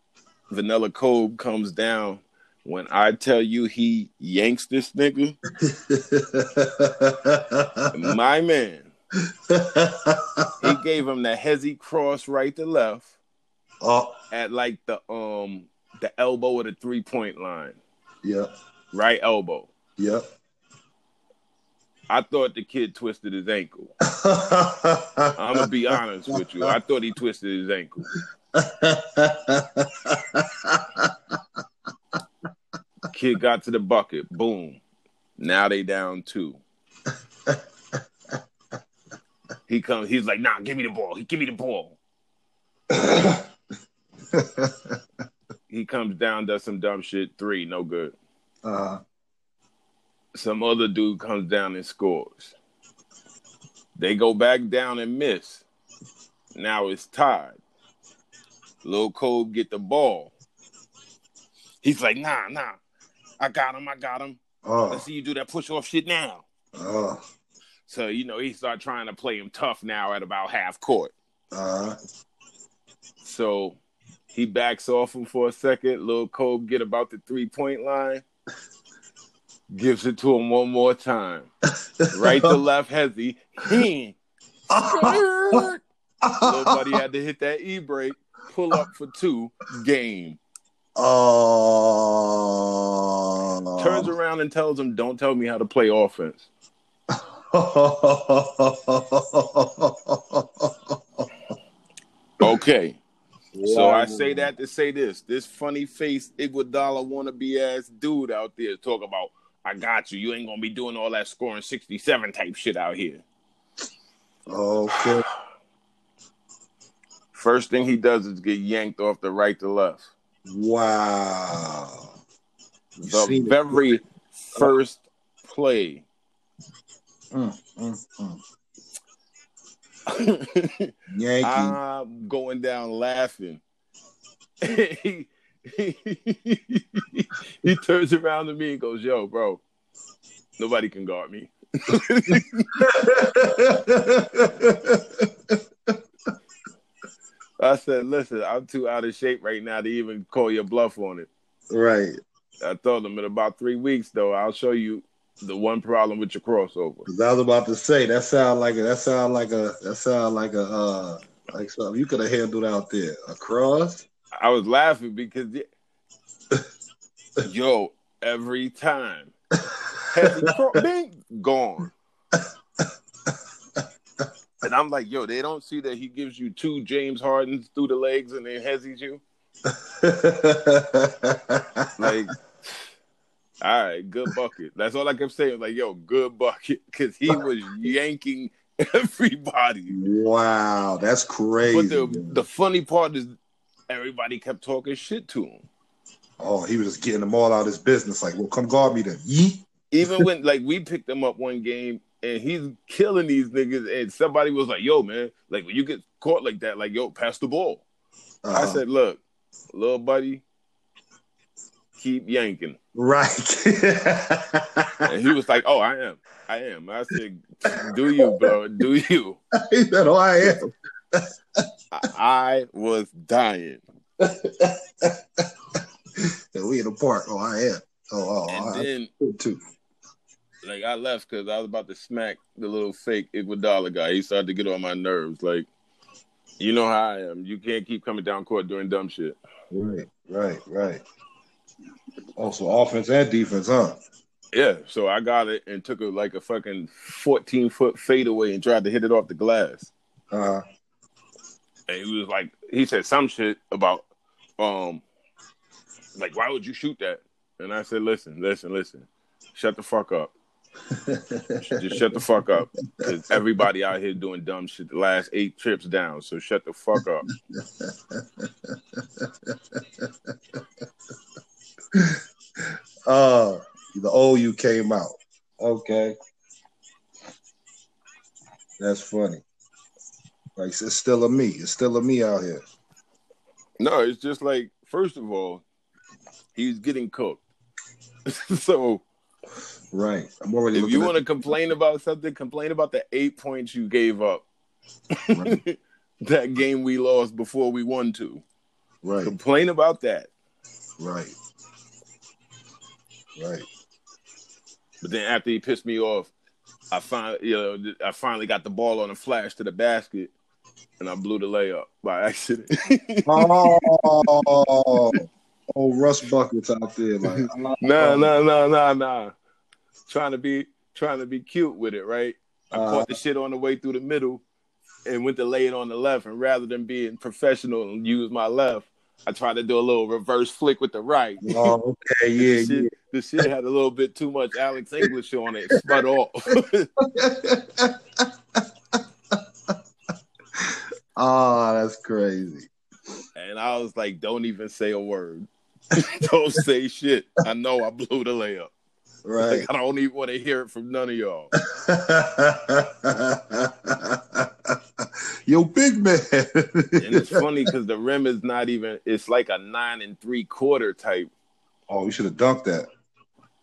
Speaker 1: vanilla Kobe comes down. When I tell you he yanks this nigga, my man, he gave him the hezzy cross right to left
Speaker 2: oh,
Speaker 1: at like the um the elbow of the three point line,
Speaker 2: yeah.
Speaker 1: right elbow.
Speaker 2: Yeah.
Speaker 1: I thought the kid twisted his ankle. I'm gonna be honest with you. I thought he twisted his ankle. Kid got to the bucket. Boom. Now they down two. He comes. He's like, "Nah, give me the ball. He give me the ball." He comes down, does some dumb shit. Three, no good.
Speaker 2: uh,
Speaker 1: Some other dude comes down and scores. They go back down and miss. Now it's tied. Lil Kobe get the ball. He's like, nah, nah. I got him, I got him.
Speaker 2: oh,
Speaker 1: Let's see you do that push off shit now.
Speaker 2: oh,
Speaker 1: So, you know, he start trying to play him tough now at about half court.
Speaker 2: uh,
Speaker 1: So he backs off him for a second. Little Kobe get about the three point line. Gives it to him one more time. Right to left hezzy. He buddy had to hit that e brake, pull up for two, game.
Speaker 2: oh,
Speaker 1: Turns around and tells him, Don't tell me how to play offense. Okay. So I say that to say this. This funny faced Iguodala wannabe ass dude out there talk about, I got you. You ain't gonna be doing all that scoring 67 type shit out here.
Speaker 2: Okay.
Speaker 1: First thing he does is get yanked off the right to left.
Speaker 2: Wow.
Speaker 1: The
Speaker 2: seen it.
Speaker 1: very first play.
Speaker 2: Mm, mm, mm. Yankee.
Speaker 1: I'm going down laughing. he, he, he turns around to me and goes, Yo, bro, nobody can guard me. I said, Listen, I'm too out of shape right now to even call your bluff on it.
Speaker 2: right.
Speaker 1: I told him in about three weeks, though, I'll show you the one problem with your crossover.
Speaker 2: 'Cause I was about to say that sound like a that sound like a that sound like a uh like something you could have handled out there. A cross?
Speaker 1: I was laughing because, yo, every time, cro- bing, gone. And I'm like, yo, they don't see that he gives you two James Hardens through the legs and then hezzies you. Like, all right, good bucket. That's all I kept saying. Like, yo, good bucket, because he was yanking everybody.
Speaker 2: wow, that's crazy.
Speaker 1: But the
Speaker 2: man.
Speaker 1: the funny part is, everybody kept talking shit to him.
Speaker 2: oh, he was just getting them all out of his business. Like, well, come guard me then. Yeet.
Speaker 1: Even when like we picked him up one game and he's killing these niggas, and somebody was like, "Yo, man, like when you get caught like that, like yo, pass the ball." I
Speaker 2: Uh,
Speaker 1: said, "Look, little buddy, keep yanking."
Speaker 2: right.
Speaker 1: And he was like, "Oh, I am, I am." I said, "Do you, bro? Do you?"
Speaker 2: he said, "Oh, I am."
Speaker 1: I, was dying,
Speaker 2: And we in the park. Oh, I am. Oh, oh,
Speaker 1: and
Speaker 2: I
Speaker 1: then
Speaker 2: too.
Speaker 1: like I left because I was about to smack the little fake Iguodala guy. He started to get on my nerves. Like, you know how I am. You can't keep coming down court doing dumb shit.
Speaker 2: Right, right, right. Also, offense and defense, huh?
Speaker 1: Yeah, so I got it and took a like a fucking fourteen foot fadeaway and tried to hit it off the glass.
Speaker 2: Uh,
Speaker 1: And he was like, he said some shit about, um, like why would you shoot that? And I said, listen, listen, listen, shut the fuck up. Just shut the fuck up. Because everybody out here doing dumb shit the last eight trips down. So shut the fuck up.
Speaker 2: uh the OU came out. Okay. That's funny. Like it's still a me. It's still a me out here.
Speaker 1: No, it's just like, first of all, he's getting cooked. so
Speaker 2: Right. I'm already
Speaker 1: if you want to complain about something, complain about the eight points you gave up.
Speaker 2: Right.
Speaker 1: that game we lost before we won two.
Speaker 2: right,
Speaker 1: Complain about that.
Speaker 2: right, right.
Speaker 1: But then after he pissed me off, I finally, you know, I finally got the ball on a flash to the basket, and I blew the layup by accident.
Speaker 2: Oh, oh, Russ buckets out there, like
Speaker 1: nah, nah, nah, nah, nah. Trying to be, trying to be cute with it, right? I
Speaker 2: Uh,
Speaker 1: caught the shit on the way through the middle, and went to lay it on the left. And rather than being professional and use my left, I tried to do a little reverse flick with the right.
Speaker 2: Oh, okay, yeah,
Speaker 1: the, shit, the shit had a little bit too much Alex English on it. Spud off.
Speaker 2: oh, that's crazy.
Speaker 1: and I was like, don't even say a word. don't say shit. I know I blew the layup.
Speaker 2: Right.
Speaker 1: Like, I don't even want to hear it from none of y'all.
Speaker 2: Yo, big man.
Speaker 1: And it's funny because the rim is not even, it's like a nine and three quarter type.
Speaker 2: oh, you should have dunked that.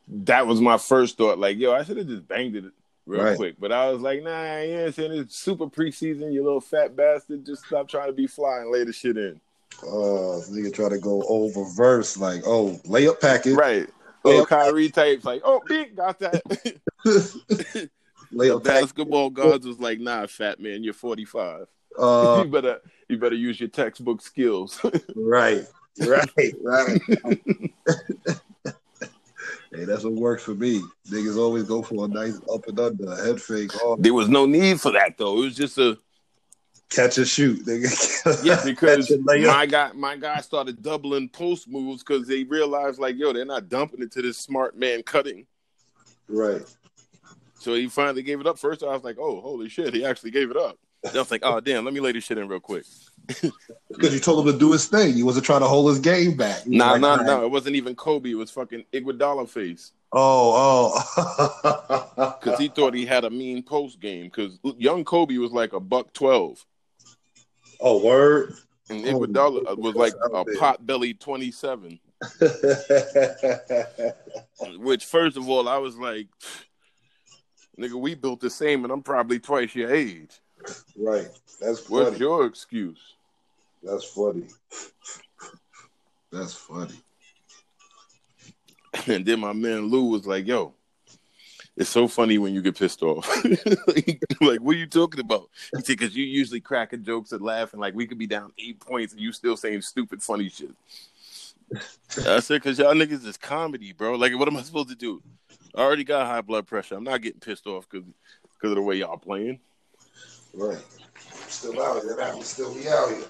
Speaker 1: That was my first thought. Like, yo, I should have just banged it real
Speaker 2: Right.
Speaker 1: quick. But I was like, nah, you what saying? It's super preseason, you little fat bastard. Just stop trying to be fly and lay the shit in.
Speaker 2: Uh, nigga try to go over verse like, oh, layup packet,
Speaker 1: Right. Little Kyrie types, like, oh, big, got that. the basketball gods was like, nah, fat man, you're 45.
Speaker 2: Uh,
Speaker 1: you better you better use your textbook skills.
Speaker 2: right, right, right. hey, that's what works for me. Niggas always go for a nice up and under, a head fake, oh,
Speaker 1: there was no need for that though. It was just a
Speaker 2: catch and shoot. Nigga.
Speaker 1: yeah because
Speaker 2: Catch and layup.
Speaker 1: my guy my guy started doubling post moves because they realized like yo they're not dumping it to this smart man cutting.
Speaker 2: right.
Speaker 1: So he finally gave it up. First I was like, oh holy shit, he actually gave it up. Then I was like, oh damn, let me lay this shit in real quick.
Speaker 2: Because you told him to do his thing. He wasn't trying to hold his game back. He was
Speaker 1: Nah,
Speaker 2: like,
Speaker 1: nah, nah. It wasn't even Kobe. It was fucking Iguodala face
Speaker 2: Oh, oh.
Speaker 1: because he thought he had a mean post game. Because young Kobe was like a buck twelve.
Speaker 2: oh, word.
Speaker 1: And
Speaker 2: Oh,
Speaker 1: Iguodala was like a pot belly 27. Which, first of all, I was like, nigga, we built the same and I'm probably twice your age.
Speaker 2: right. That's
Speaker 1: What's
Speaker 2: funny.
Speaker 1: your excuse?
Speaker 2: That's funny. That's funny.
Speaker 1: And then my man Lou was like, yo, it's so funny when you get pissed off. like, like, what are you talking about? He said, because you usually cracking jokes and laughing. Like, we could be down eight points and you still saying stupid, funny shit. I said, because y'all niggas is comedy, bro. Like, what am I supposed to do? I already got high blood pressure. I'm not getting pissed off because of the way y'all playing.
Speaker 2: Right. Still out here. That still be out here.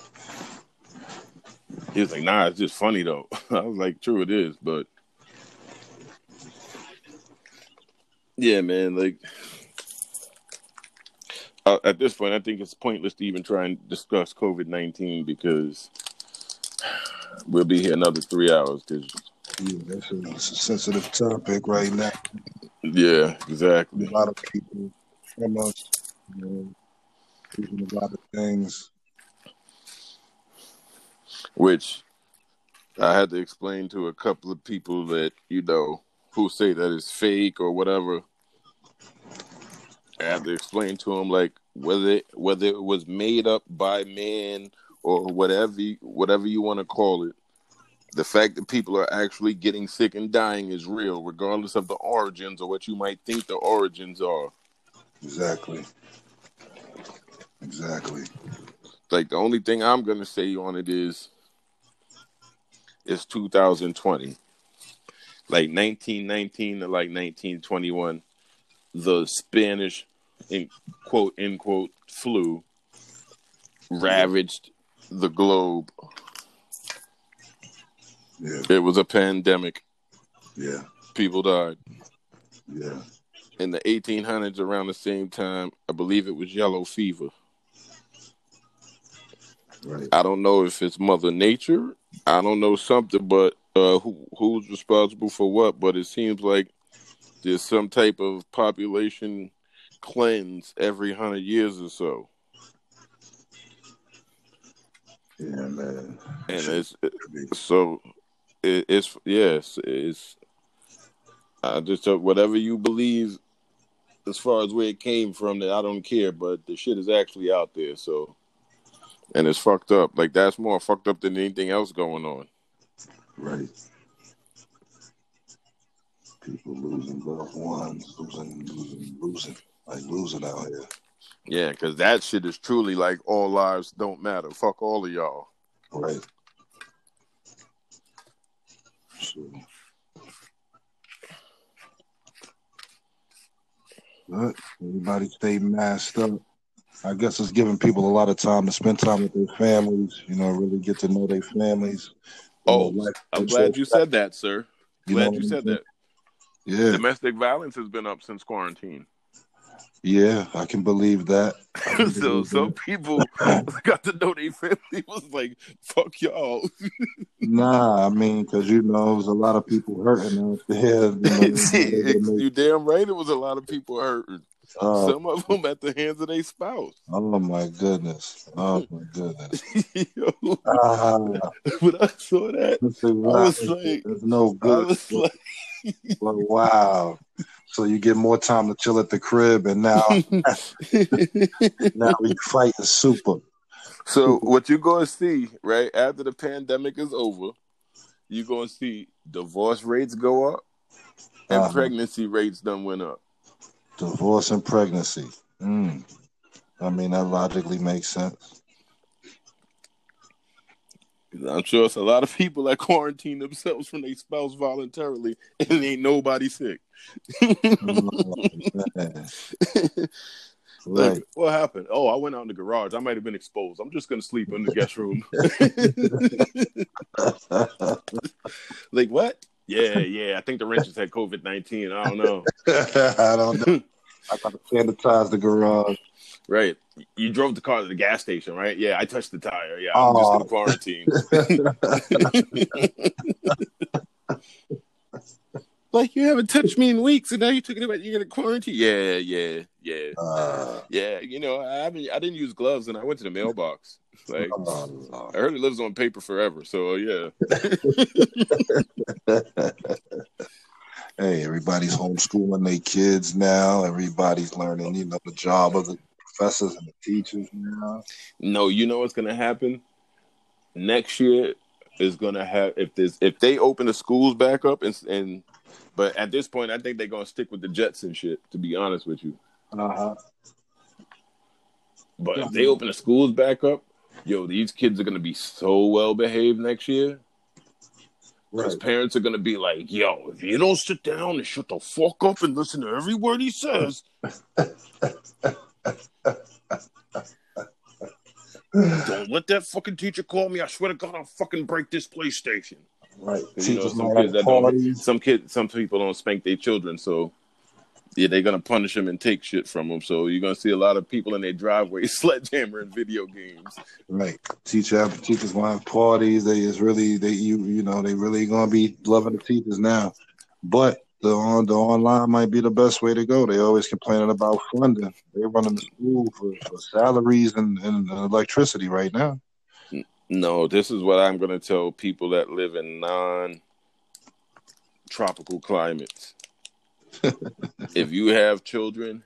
Speaker 1: He was like, nah, it's just funny though. I was like, true, it is, but yeah, man, like uh, at this point, I think it's pointless to even try and discuss COVID nineteen because we'll be here another three hours. Cause
Speaker 2: Yeah, that's a, it's a sensitive topic right now.
Speaker 1: yeah, exactly.
Speaker 2: A lot of people from us, you know, doing a lot of things.
Speaker 1: Which I had to explain to a couple of people that you know who say that it's fake or whatever. I had to explain to them like whether whether it was made up by man or whatever whatever you want to call it. The fact that people are actually getting sick and dying is real, regardless of the origins or what you might think the origins are.
Speaker 2: Exactly. Exactly.
Speaker 1: Like the only thing I'm gonna say on it is it's 2020. Like 1919 to like 1921, the Spanish in quote end quote flu ravaged the globe.
Speaker 2: Yeah.
Speaker 1: It was a pandemic.
Speaker 2: Yeah.
Speaker 1: People died.
Speaker 2: Yeah.
Speaker 1: in the 1800s around the same time. I believe it was yellow fever.
Speaker 2: Right.
Speaker 1: I don't know if it's Mother Nature. I don't know something, but uh, who who's responsible for what? But it seems like there's some type of population cleanse every hundred years or so,
Speaker 2: Yeah, man.
Speaker 1: and it's so it, it's yes, it's. I just uh, whatever you believe, as far as where it came from, that I don't care. But the shit is actually out there, so and it's fucked up. Like that's more fucked up than anything else going on.
Speaker 2: Right. People losing loved ones, losing, losing, losing, like losing out here.
Speaker 1: Yeah, because that shit is truly like all lives don't matter. Fuck all of y'all.
Speaker 2: Right. So, but everybody stay masked up. I guess it's giving people a lot of time to spend time with their families. You know, really get to know their families. You know,
Speaker 1: Oh, I'm glad you said that, sir.
Speaker 2: You
Speaker 1: Glad you said that.
Speaker 2: Yeah,
Speaker 1: Domestic violence has been up since quarantine.
Speaker 2: Yeah, I can believe that.
Speaker 1: so some people got to know their family was like, fuck y'all.
Speaker 2: Nah, I mean, because you know, there's a lot of people hurting out there. You know,
Speaker 1: you damn right it was a lot of people hurting.
Speaker 2: uh,
Speaker 1: Some of them at the hands of their spouse.
Speaker 2: oh my goodness! Oh my goodness!
Speaker 1: Yo,
Speaker 2: Ah,
Speaker 1: when I saw that,
Speaker 2: is
Speaker 1: was like-
Speaker 2: it's no
Speaker 1: I
Speaker 2: good.
Speaker 1: was like,
Speaker 2: wow! So you get more time to chill at the crib, and now now you fighting super.
Speaker 1: So what you're gonna see, right, after the pandemic is over, you're gonna see divorce rates go up and
Speaker 2: Uh-huh.
Speaker 1: pregnancy rates done went up.
Speaker 2: Divorce and pregnancy. Mm. I mean, that logically makes sense.
Speaker 1: I'm sure it's a lot of people that quarantine themselves from their spouse voluntarily and ain't nobody sick. Like,
Speaker 2: Right.
Speaker 1: what happened? Oh, I went out in the garage. I might have been exposed. I'm just gonna sleep in the guest room. like what? Yeah, yeah. I think the wrenches had COVID nineteen. I don't know.
Speaker 2: I don't know. I gotta sanitize the garage.
Speaker 1: Right. You drove the car to the gas station, right? Yeah, I touched the tire. Yeah, I'm just
Speaker 2: Oh.
Speaker 1: in quarantine. like you haven't touched me in weeks, and now you're talking about you're gonna quarantine. Yeah, yeah, yeah,
Speaker 2: Uh,
Speaker 1: yeah. You know, I haven't. I didn't use gloves, and I went to the mailbox. Like
Speaker 2: oh,
Speaker 1: I heard it lives on paper forever. So yeah.
Speaker 2: hey, everybody's homeschooling their kids now. Everybody's learning, you know, the job of the professors and the teachers now.
Speaker 1: No, you know what's gonna happen next year is gonna have if this if they open the schools back up and and but at this point I think they're gonna stick with the Jetson shit. To be honest with you,
Speaker 2: Uh-huh.
Speaker 1: but if they open the schools back up, yo, these kids are gonna be so well behaved next year. Because
Speaker 2: Right.
Speaker 1: parents are gonna be like, yo, if you don't sit down and shut the fuck up and listen to every word he says, don't let that fucking teacher call me. I swear to God, I'll fucking break this PlayStation.
Speaker 2: Right.
Speaker 1: You know, some kids that don't, some kids, some people don't spank their children, so yeah, they're gonna punish them and take shit from them. So you're gonna see a lot of people in their driveway sledgehammering video games.
Speaker 2: Right. Teacher teachers gonna have parties. They is really they you you know, they really gonna be loving the teachers now. But the on the online might be the best way to go. They always complaining about funding. They're running the school for, for salaries and, and electricity right now.
Speaker 1: No, this is what I'm gonna tell people that live in non-tropical climates. if you have children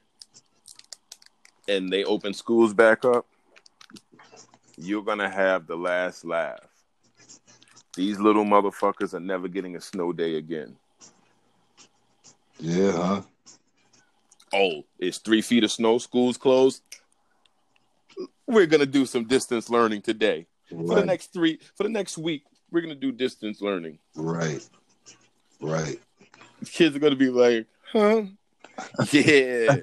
Speaker 1: and they open schools back up, you're gonna have the last laugh. These little motherfuckers are never getting a snow day again.
Speaker 2: Yeah, huh?
Speaker 1: Oh, it's three feet of snow, school's closed. We're gonna do some distance learning today. For the next three for the next week, we're gonna do distance learning.
Speaker 2: Right. Right.
Speaker 1: kids are gonna be like, huh? Yeah.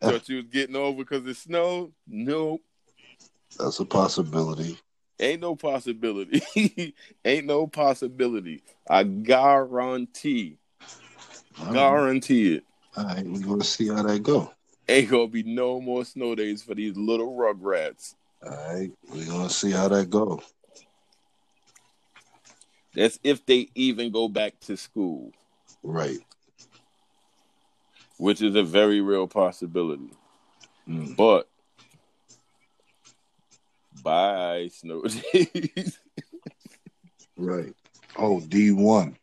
Speaker 1: Thought you was getting over because it snowed? Nope.
Speaker 2: That's a possibility.
Speaker 1: Ain't no possibility. Ain't no possibility. I guarantee.
Speaker 2: I don't,
Speaker 1: Guarantee it.
Speaker 2: All right, we're gonna see how that go.
Speaker 1: Ain't gonna be no more snow days for these little rugrats.
Speaker 2: All right, we're gonna see how that go.
Speaker 1: That's if they even go back to school,
Speaker 2: Right.
Speaker 1: which is a very real possibility.
Speaker 2: Mm.
Speaker 1: But bye snow days.
Speaker 2: Right. Oh, D one.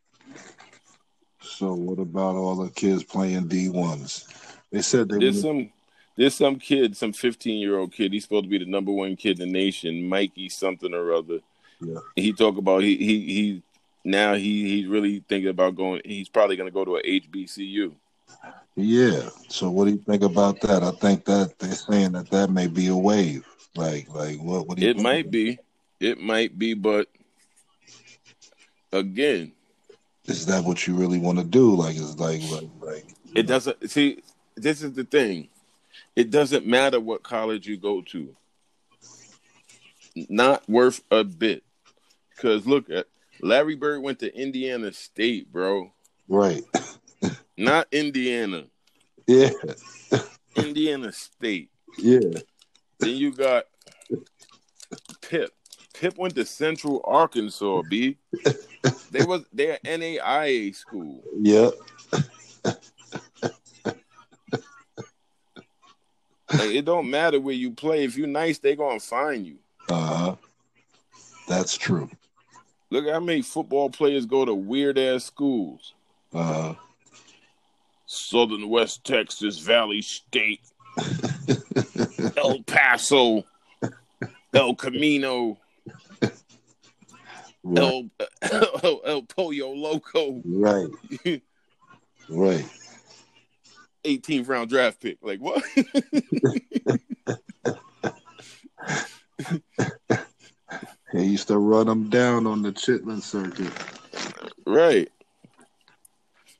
Speaker 2: So what about all the kids playing D ones? They said they
Speaker 1: There's some there's some kid, some 15 year old kid. He's supposed to be the number one kid in the nation, Mikey something or other.
Speaker 2: Yeah.
Speaker 1: He talk about he he he now he he's really thinking about going. He's probably going to go to a HBCU.
Speaker 2: Yeah. So what do you think about that? I think that they're saying that that may be a wave. Like, like what? What do you?
Speaker 1: It might
Speaker 2: about-
Speaker 1: be, it might be, but again,
Speaker 2: Is that what you really want to do? Like, it's like, like, like.
Speaker 1: it doesn't. See, this is the thing. It doesn't matter what college you go to. Not worth a bit. Because look at Larry Bird went to Indiana State, bro.
Speaker 2: Right.
Speaker 1: Not Indiana.
Speaker 2: Yeah.
Speaker 1: Indiana State.
Speaker 2: Yeah.
Speaker 1: Then you got Pip. Pip went to Central Arkansas, B. They was they're NAIA school.
Speaker 2: Yep.
Speaker 1: Like, it don't matter where you play. If you're nice, they gonna find you.
Speaker 2: Uh huh. That's true.
Speaker 1: Look at how many football players go to weird ass schools.
Speaker 2: Uh huh.
Speaker 1: Southern West Texas, Valley State, El Paso, El Camino,
Speaker 2: Right.
Speaker 1: El, El, El Pollo Loco,
Speaker 2: Right. Right.
Speaker 1: 18th round draft pick. Like what?
Speaker 2: He used to run them down on the Chitlin circuit.
Speaker 1: right.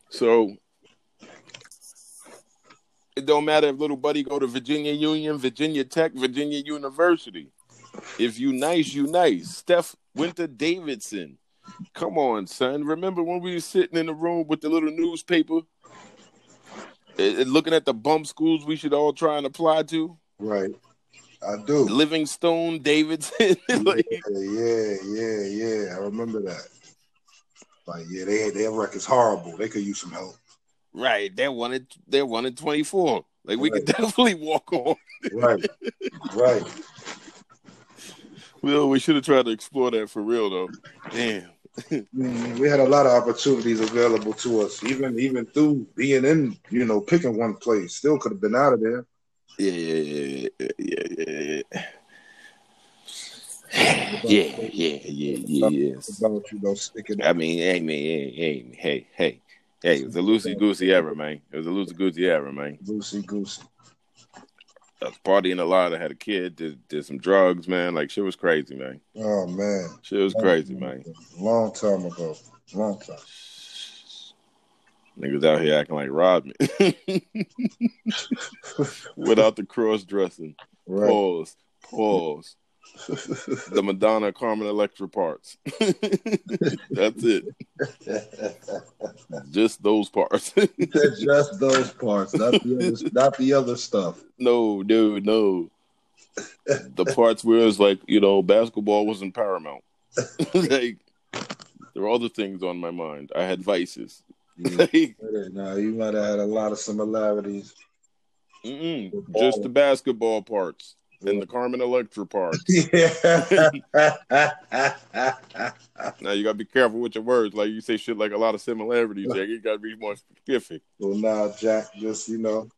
Speaker 1: So it don't matter if little buddy go to Virginia Union, Virginia Tech, Virginia University. If you nice, you nice. Steph went to Davidson. Come on, son. Remember when we were sitting in the room with the little newspaper and and looking at the bump schools we should all try and apply to?
Speaker 2: Right. I do.
Speaker 1: Livingstone, Davidson. like,
Speaker 2: yeah, yeah, yeah, yeah. I remember that. Like, yeah, they their record's horrible. They could use some help.
Speaker 1: right. they're wanted they wanted 24. Like we could definitely walk on.
Speaker 2: Right. right.
Speaker 1: Well, we should have tried to explore that for real though. Damn.
Speaker 2: We had a lot of opportunities available to us, even even through being in, you know, picking one place. Still could have been out of there.
Speaker 1: Yeah, yeah, yeah, yeah, yeah, yeah, yeah. Yeah, yeah, yeah, yeah, yes.
Speaker 2: About you know, sticking
Speaker 1: I mean, hey, man, hey, hey, hey, hey, hey, it was a loosey goosey era, man. It was a loosey goosey era, man.
Speaker 2: loosey goosey.
Speaker 1: I was partying a lot. I had a kid, did, did some drugs, man. Like, shit was crazy, man.
Speaker 2: Oh man,
Speaker 1: Shit was crazy, man.
Speaker 2: Long time ago. Long time.
Speaker 1: Niggas out here acting like Rodman without the cross dressing.
Speaker 2: Right.
Speaker 1: Pause. Pause. The Madonna Carmen Electra parts. That's it. Just those parts.
Speaker 2: Just those parts, not the other, not the other stuff.
Speaker 1: no, dude, no. The parts where it's like, you know, basketball wasn't paramount. like there were other things on my mind. I had vices. Mm-hmm. Like,
Speaker 2: Nah, you might have had a lot of similarities.
Speaker 1: mm-mm, just the basketball parts and the Carmen Electra parts.
Speaker 2: Yeah.
Speaker 1: Now you gotta be careful with your words. Like you say shit like a lot of similarities there. You gotta be more specific.
Speaker 2: well, nah, Jack, just you know.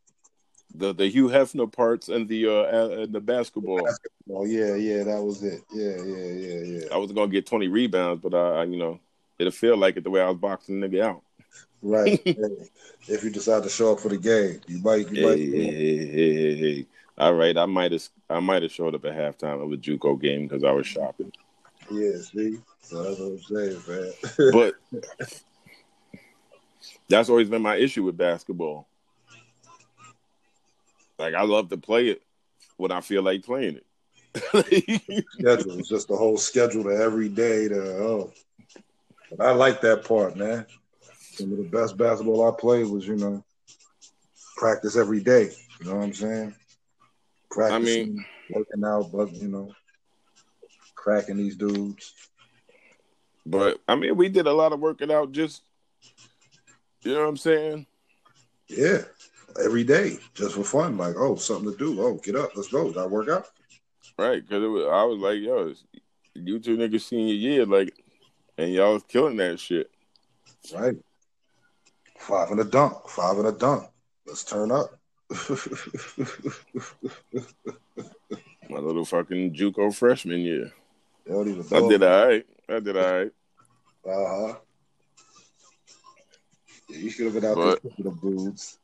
Speaker 1: The the Hugh Hefner parts and the uh and the basketball.
Speaker 2: Oh yeah, yeah, that was it. Yeah, yeah, yeah, yeah.
Speaker 1: I was gonna get twenty rebounds, but I, I you know it'll feel like it the way I was boxing the nigga out.
Speaker 2: Right. if you decide to show up for the game, you might. You
Speaker 1: Hey,
Speaker 2: might.
Speaker 1: hey, hey, hey, hey, hey. All right, I might have I might have showed up at halftime of a JUCO game because I was shopping.
Speaker 2: Yeah, see. So that's what I'm saying, man.
Speaker 1: But that's always been my issue with basketball. Like I love to play it when I feel like playing it.
Speaker 2: schedule. It's just the whole schedule to every day to oh. But I like that part, man. Some of the best basketball I played was, you know, practice every day. You know what I'm saying? Practicing,
Speaker 1: mean-
Speaker 2: working out, but you know, cracking these dudes.
Speaker 1: But I mean, we did a lot of working out just, you know what I'm saying?
Speaker 2: Yeah, every day, just for fun. Like, oh, something to do. Oh, get up, let's go. To work out.
Speaker 1: Right? Because I was like, yo, it's, you two niggas senior year, like, and y'all was killing that shit.
Speaker 2: Right. Five in a dunk. Five in a dunk. Let's turn up.
Speaker 1: My little fucking JUCO freshman year.
Speaker 2: Even
Speaker 1: I did all right. I did all right.
Speaker 2: Uh huh. Yeah, you should have been out
Speaker 1: But-
Speaker 2: there with the dudes.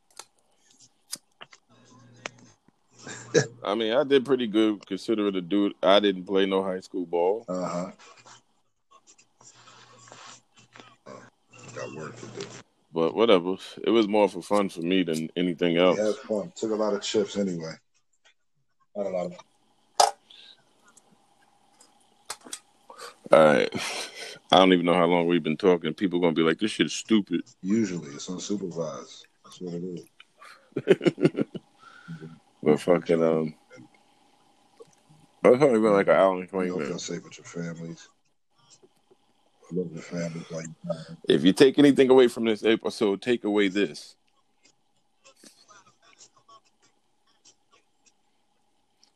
Speaker 1: I mean, I did pretty good considering the dude. I didn't play no high school ball.
Speaker 2: Uh huh. Got work to do.
Speaker 1: But whatever. It was more for fun for me than anything else.
Speaker 2: Yeah, it was fun. Took a lot of chips anyway. Not a lot of.
Speaker 1: All right. I don't even know how long we've been talking. People gonna be like, "This shit is stupid."
Speaker 2: Usually, it's unsupervised. That's what it is.
Speaker 1: But fucking um, I was talking about like an hour and twenty
Speaker 2: know, feel
Speaker 1: minutes.
Speaker 2: safe with your families. Like.
Speaker 1: If you take anything away from this episode, take away this.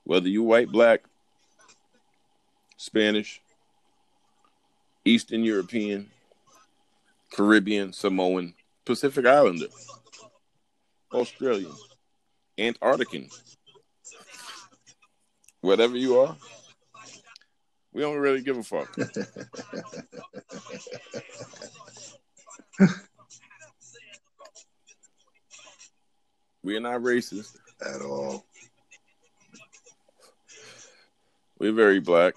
Speaker 1: Whether you white, black, Spanish, Eastern European, Caribbean, Samoan, Pacific Islander, Australian, Antarctican, whatever you are, we don't really give a fuck. We are not racist.
Speaker 2: at all.
Speaker 1: We're very black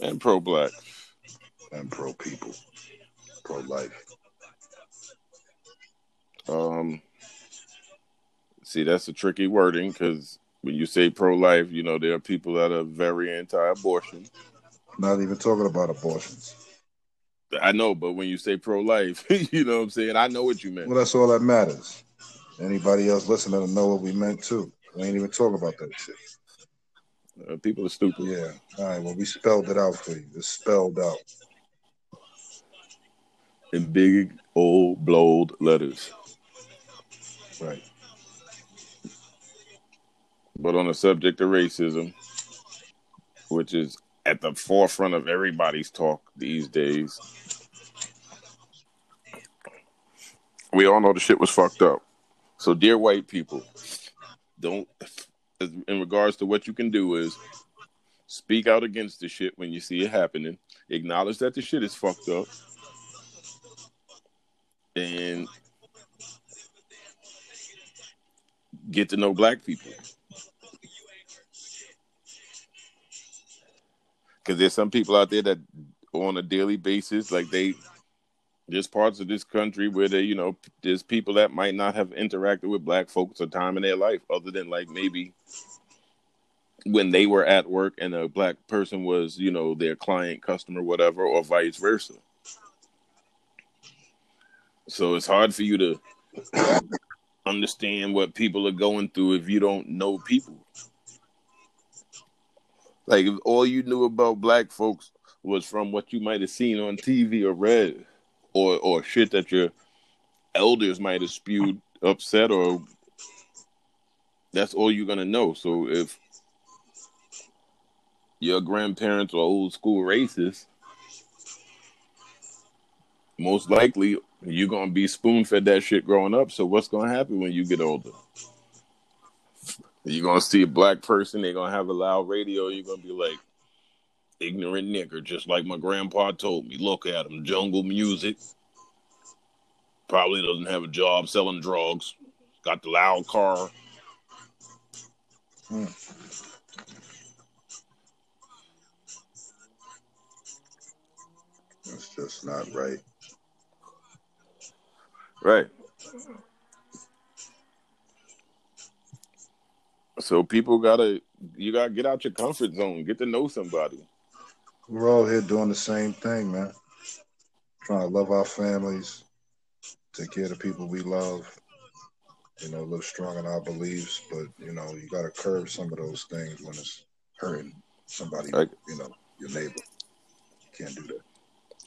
Speaker 1: and pro black.
Speaker 2: I'm pro people, pro life.
Speaker 1: Um, see, that's a tricky wording because when you say pro life, you know, there are people that are very anti abortion.
Speaker 2: Not even talking about abortions.
Speaker 1: I know, but when you say pro life, you know what I'm saying? I know what you meant.
Speaker 2: Well, that's all that matters. Anybody else listening to know what we meant too. We ain't even talking about that shit.
Speaker 1: Uh, people are stupid.
Speaker 2: Yeah. All right. Well, we spelled it out for you. It's spelled out.
Speaker 1: In big, old, bold letters.
Speaker 2: Right.
Speaker 1: But on the subject of racism, which is at the forefront of everybody's talk these days, we all know the shit was fucked up. So, dear white people, don't, in regards to what you can do, is speak out against the shit when you see it happening, acknowledge that the shit is fucked up, and get to know black people. Because there's some people out there that on a daily basis like they there's parts of this country where they you know there's people that might not have interacted with black folks a time in their life other than like maybe when they were at work and a black person was you know their client customer whatever or vice versa. So it's hard for you to understand what people are going through if you don't know people like if all you knew about black folks was from what you might have seen on TV or read, or or shit that your elders might have spewed upset, or that's all you're gonna know. So if your grandparents are old school racist, most likely you're gonna be spoon fed that shit growing up. So what's gonna happen when you get older? You're gonna see a black person, they're gonna have a loud radio, you're gonna be like, ignorant nigger, just like my grandpa told me. Look at him, jungle music. Probably doesn't have a job selling drugs. Got the loud car.
Speaker 2: Hmm. That's just not right.
Speaker 1: Right. So people gotta you gotta get out your comfort zone, get to know somebody.
Speaker 2: We're all here doing the same thing, man. Trying to love our families, take care of the people we love, you know, little strong in our beliefs, but you know, you got to curb some of those things when it's hurting somebody,
Speaker 1: Right.
Speaker 2: you know, your neighbor. Can't do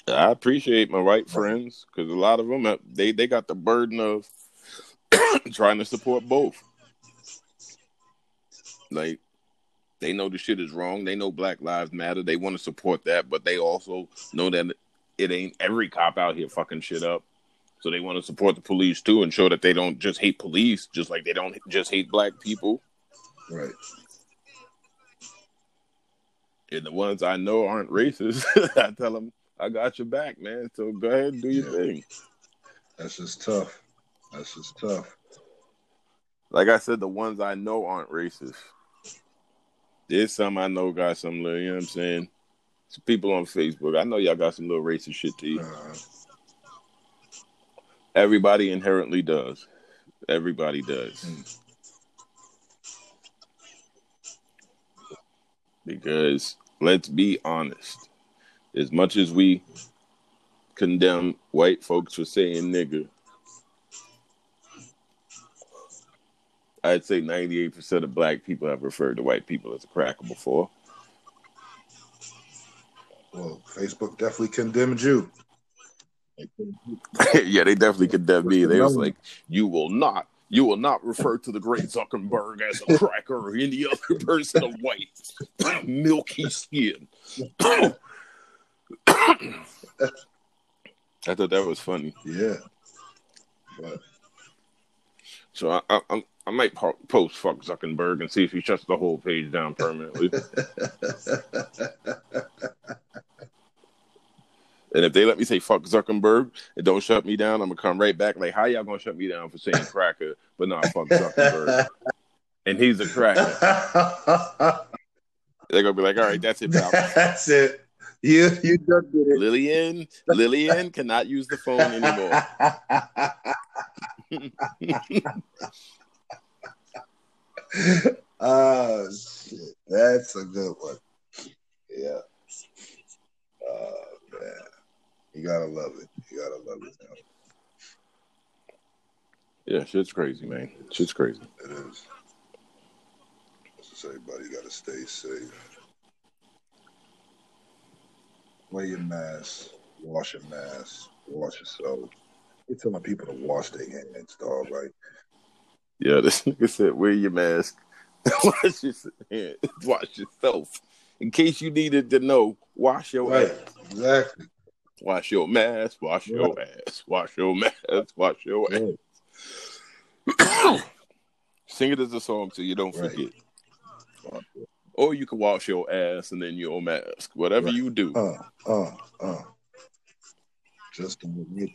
Speaker 2: that.
Speaker 1: I appreciate my white friends because a lot of them uh, they they got the burden of trying to support both. Like they know the shit is wrong. They know Black Lives Matter. They want to support that, but they also know that it ain't every cop out here fucking shit up. So they want to support the police too and show that they don't just hate police, just like they don't just hate black people.
Speaker 2: Right.
Speaker 1: And the ones I know aren't racist, I tell them I got your back, man. So go ahead and do your
Speaker 2: Yeah.
Speaker 1: thing.
Speaker 2: That's just tough. That's just tough.
Speaker 1: Like I said, the ones I know aren't racist. There's some I know got some little, you know what I'm saying? Some people on Facebook. I know y'all got some little racist shit to you.
Speaker 2: Uh,
Speaker 1: Everybody inherently does. Everybody does.
Speaker 2: Mm.
Speaker 1: Because let's be honest. As much as we condemn white folks for saying nigger, I'd say 98% of black people have referred to white people as a cracker before.
Speaker 2: well, Facebook definitely condemned you.
Speaker 1: yeah, they definitely condemned me. They was like, "You will not, you will not refer to the great Zuckerberg as a cracker or any other person of white, milky skin." I thought that was funny,
Speaker 2: Yeah. But
Speaker 1: so I, I, I'm- I might po- post "fuck Zuckerberg" and see if he shuts the whole page down permanently. and if they let me say "fuck Zuckerberg" and don't shut me down, I'm gonna come right back. Like, how y'all gonna shut me down for saying cracker, but not fuck Zuckerberg? And he's a cracker. They're gonna be like, all right, that's it, pal.
Speaker 2: That's it. You you just did it.
Speaker 1: Lillian, Lillian cannot use the phone anymore.
Speaker 2: Oh shit. That's a good one. Yeah. Oh man. You gotta love it. You gotta love it. man.
Speaker 1: Yeah, shit's crazy, man. Shit's crazy.
Speaker 2: It is. Just everybody gotta stay safe. Wear your mask. Wash your mask. Wash yourself. You're telling people to wash their hands, dog. Like
Speaker 1: Yeah, this nigga said, wear your mask. wash, your, hand. wash yourself. In case you needed to know, wash your
Speaker 2: right,
Speaker 1: ass.
Speaker 2: exactly.
Speaker 1: Wash your mask. Wash your ass. Wash your mask. Wash your ass. Sing it as a song so you don't
Speaker 2: Right.
Speaker 1: forget. Or you can wash your ass and then your mask. Whatever
Speaker 2: Right.
Speaker 1: you do.
Speaker 2: Uh, uh, uh. Just it.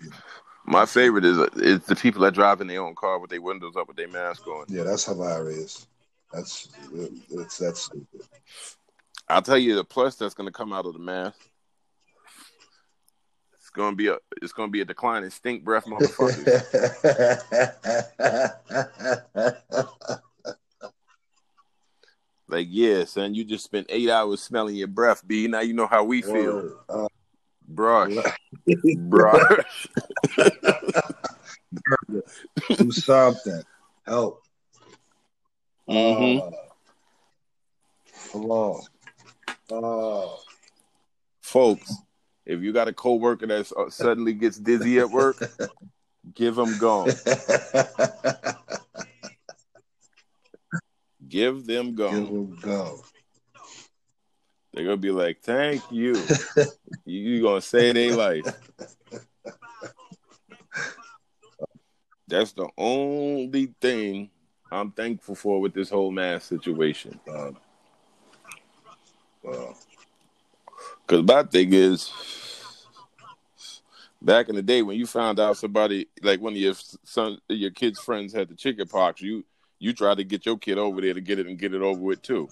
Speaker 1: My favorite is is the people that drive in their own car with their windows up with their mask on.
Speaker 2: Yeah, that's hilarious. That's it's that's stupid.
Speaker 1: I'll tell you the plus that's going to come out of the mask. It's going to be a it's going to be a decline in stink breath, motherfuckers. like, yeah, son, you just spent eight hours smelling your breath, B. Now you know how we feel.
Speaker 2: Uh,
Speaker 1: Brush, brush.
Speaker 2: do something. Help.
Speaker 1: hmm
Speaker 2: Uh, come on. Uh,
Speaker 1: Folks, if you got a coworker that uh, suddenly gets dizzy at work, give them gum. Give them
Speaker 2: Give them go.
Speaker 1: They're gonna be like, "Thank you." you you gonna save their life. That's the only thing I'm thankful for with this whole mask situation.
Speaker 2: Um, well,
Speaker 1: Because my thing is, back in the day when you found out somebody like one of your son, your kid's friends had the chicken pox, you you tried to get your kid over there to get it and get it over with too,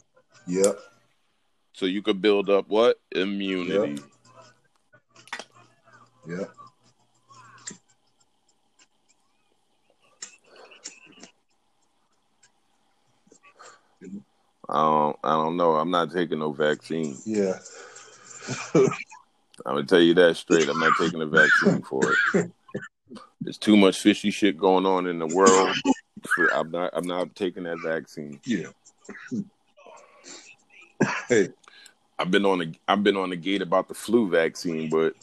Speaker 2: yep.
Speaker 1: So you could build up what immunity.
Speaker 2: Yeah.
Speaker 1: I don't, I don't know. I'm not taking no vaccine.
Speaker 2: Yeah.
Speaker 1: I'm gonna tell you that straight. I'm not taking a vaccine for it. There's too much fishy shit going on in the world I'm not. I'm not taking that vaccine.
Speaker 2: Yeah. hey,
Speaker 1: I've been on the. I've been on the gate about the flu vaccine, but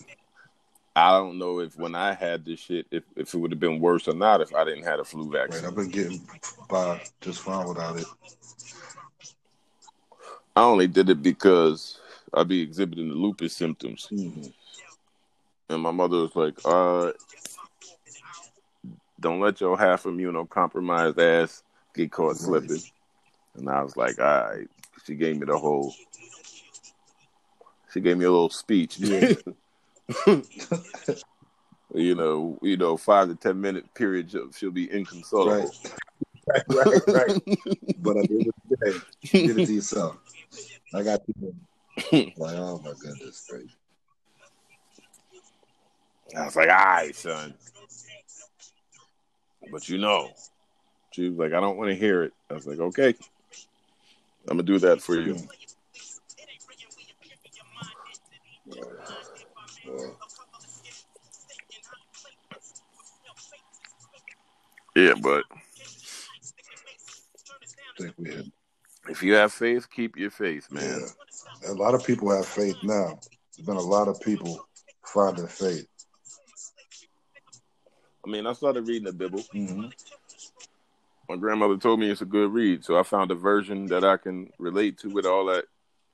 Speaker 1: I don't know if when I had this shit, if, if it would have been worse or not if I didn't have a flu
Speaker 2: right,
Speaker 1: vaccine.
Speaker 2: I've been getting by just fine without it.
Speaker 1: I only did it because I'd be exhibiting the lupus symptoms,
Speaker 2: Mhm.
Speaker 1: and my mother was like, "Uh, don't let your half immunocompromised ass get caught
Speaker 2: Right.
Speaker 1: slipping." And I was like, "All right." She gave me the whole. She gave me a little speech.
Speaker 2: Yeah.
Speaker 1: you know, you know, five to ten minute period. She'll, she'll be inconsolable.
Speaker 2: Right. right, right, right. But at the end of the day, you did it to yourself. I got people like, oh my goodness, great.
Speaker 1: I was like, all right, son. But you know, she was like, I don't want to hear it. I was like, okay, I'm gonna do that for you.
Speaker 2: Well,
Speaker 1: Yeah, but
Speaker 2: I think we had,
Speaker 1: if you have faith, keep your faith, man.
Speaker 2: yeah. A lot of people have faith now. There's been a lot of people finding faith.
Speaker 1: I mean, I started reading the Bible.
Speaker 2: Mm-hmm.
Speaker 1: My grandmother told me it's a good read, so I found a version that I can relate to with all that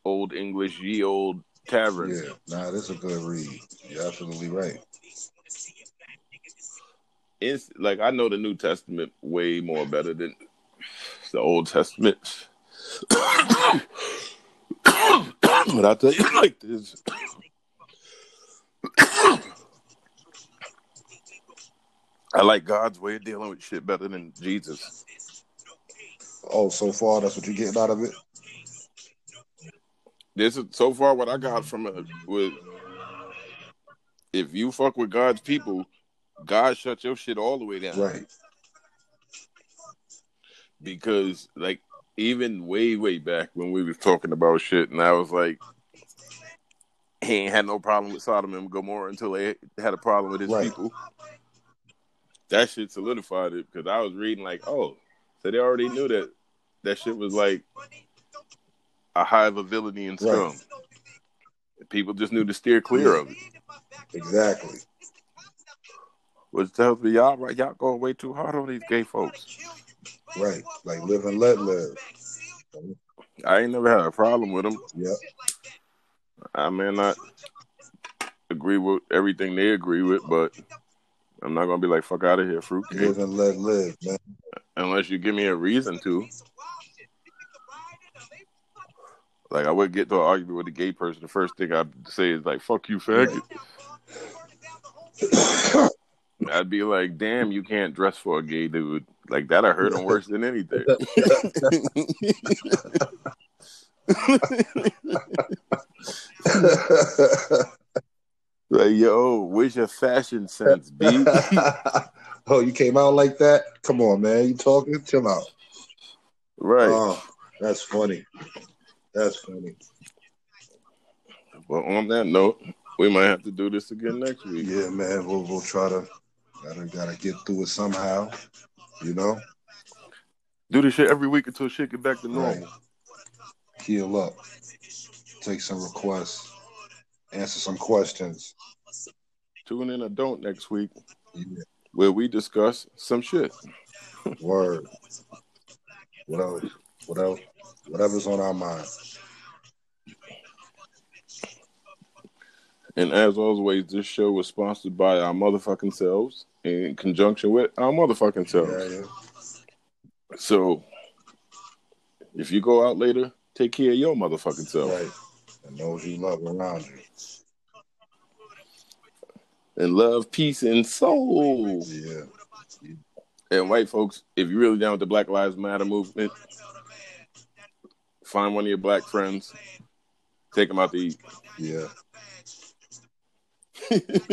Speaker 1: old English, ye old tavern.
Speaker 2: Yeah, nah, this is a good read. You're absolutely right.
Speaker 1: It's like I know the New Testament way more better than the Old Testament. but I tell you like this. I like God's way of dealing with shit better than Jesus.
Speaker 2: Oh, so far that's what you're getting out of it.
Speaker 1: This is so far what I got from it with if you fuck with God's people, God shut your shit all the way down.
Speaker 2: Right.
Speaker 1: because like even way way back when we was talking about shit and I was like he ain't had no problem with Sodom and Gomorrah until they had a problem with his
Speaker 2: Right.
Speaker 1: people. That shit solidified it because I was reading like, oh, so they already knew that that shit was like a hive of villainy and scum.
Speaker 2: Right.
Speaker 1: People just knew to steer clear of it.
Speaker 2: Exactly.
Speaker 1: Which tells me y'all right, y'all going way too hard on these gay folks.
Speaker 2: Right. Like live and let live.
Speaker 1: I ain't never had a problem with them.
Speaker 2: Yep.
Speaker 1: I may not agree with everything they agree with, but I'm not gonna be like fuck out of here, fruitcake,
Speaker 2: Live and let live, man.
Speaker 1: unless you give me a reason to. Like I wouldn't get to an argument with a gay person. The first thing I'd say is like "fuck you, faggot." I'd be like, "Damn, you can't dress for a gay dude." Like that, I hurt him worse than anything. like, yo, where's your fashion sense, B?
Speaker 2: oh, you came out like that? Come on, man. You talking? Chill out.
Speaker 1: right.
Speaker 2: Oh, that's funny. That's funny.
Speaker 1: Well, on that note, we might have to do this again next week.
Speaker 2: Yeah, man. We'll we'll try to gotta gotta get through it somehow. You know?
Speaker 1: Do this shit every week until shit get back to normal.
Speaker 2: Right. Heal up. Take some requests. Answer some questions.
Speaker 1: Tune in or don't next week
Speaker 2: Yeah.
Speaker 1: where we discuss some shit.
Speaker 2: Word. What else? What else? Whatever's on our mind.
Speaker 1: And as always, this show was sponsored by our motherfucking selves in conjunction with our motherfucking selves.
Speaker 2: Yeah, yeah.
Speaker 1: So if you go out later, take care of your motherfucking self.
Speaker 2: Right. And those you love around you.
Speaker 1: And love, peace, and soul.
Speaker 2: Yeah.
Speaker 1: And white folks, if you're really down with the Black Lives Matter movement, find one of your black friends, take them out to eat.
Speaker 2: Yeah.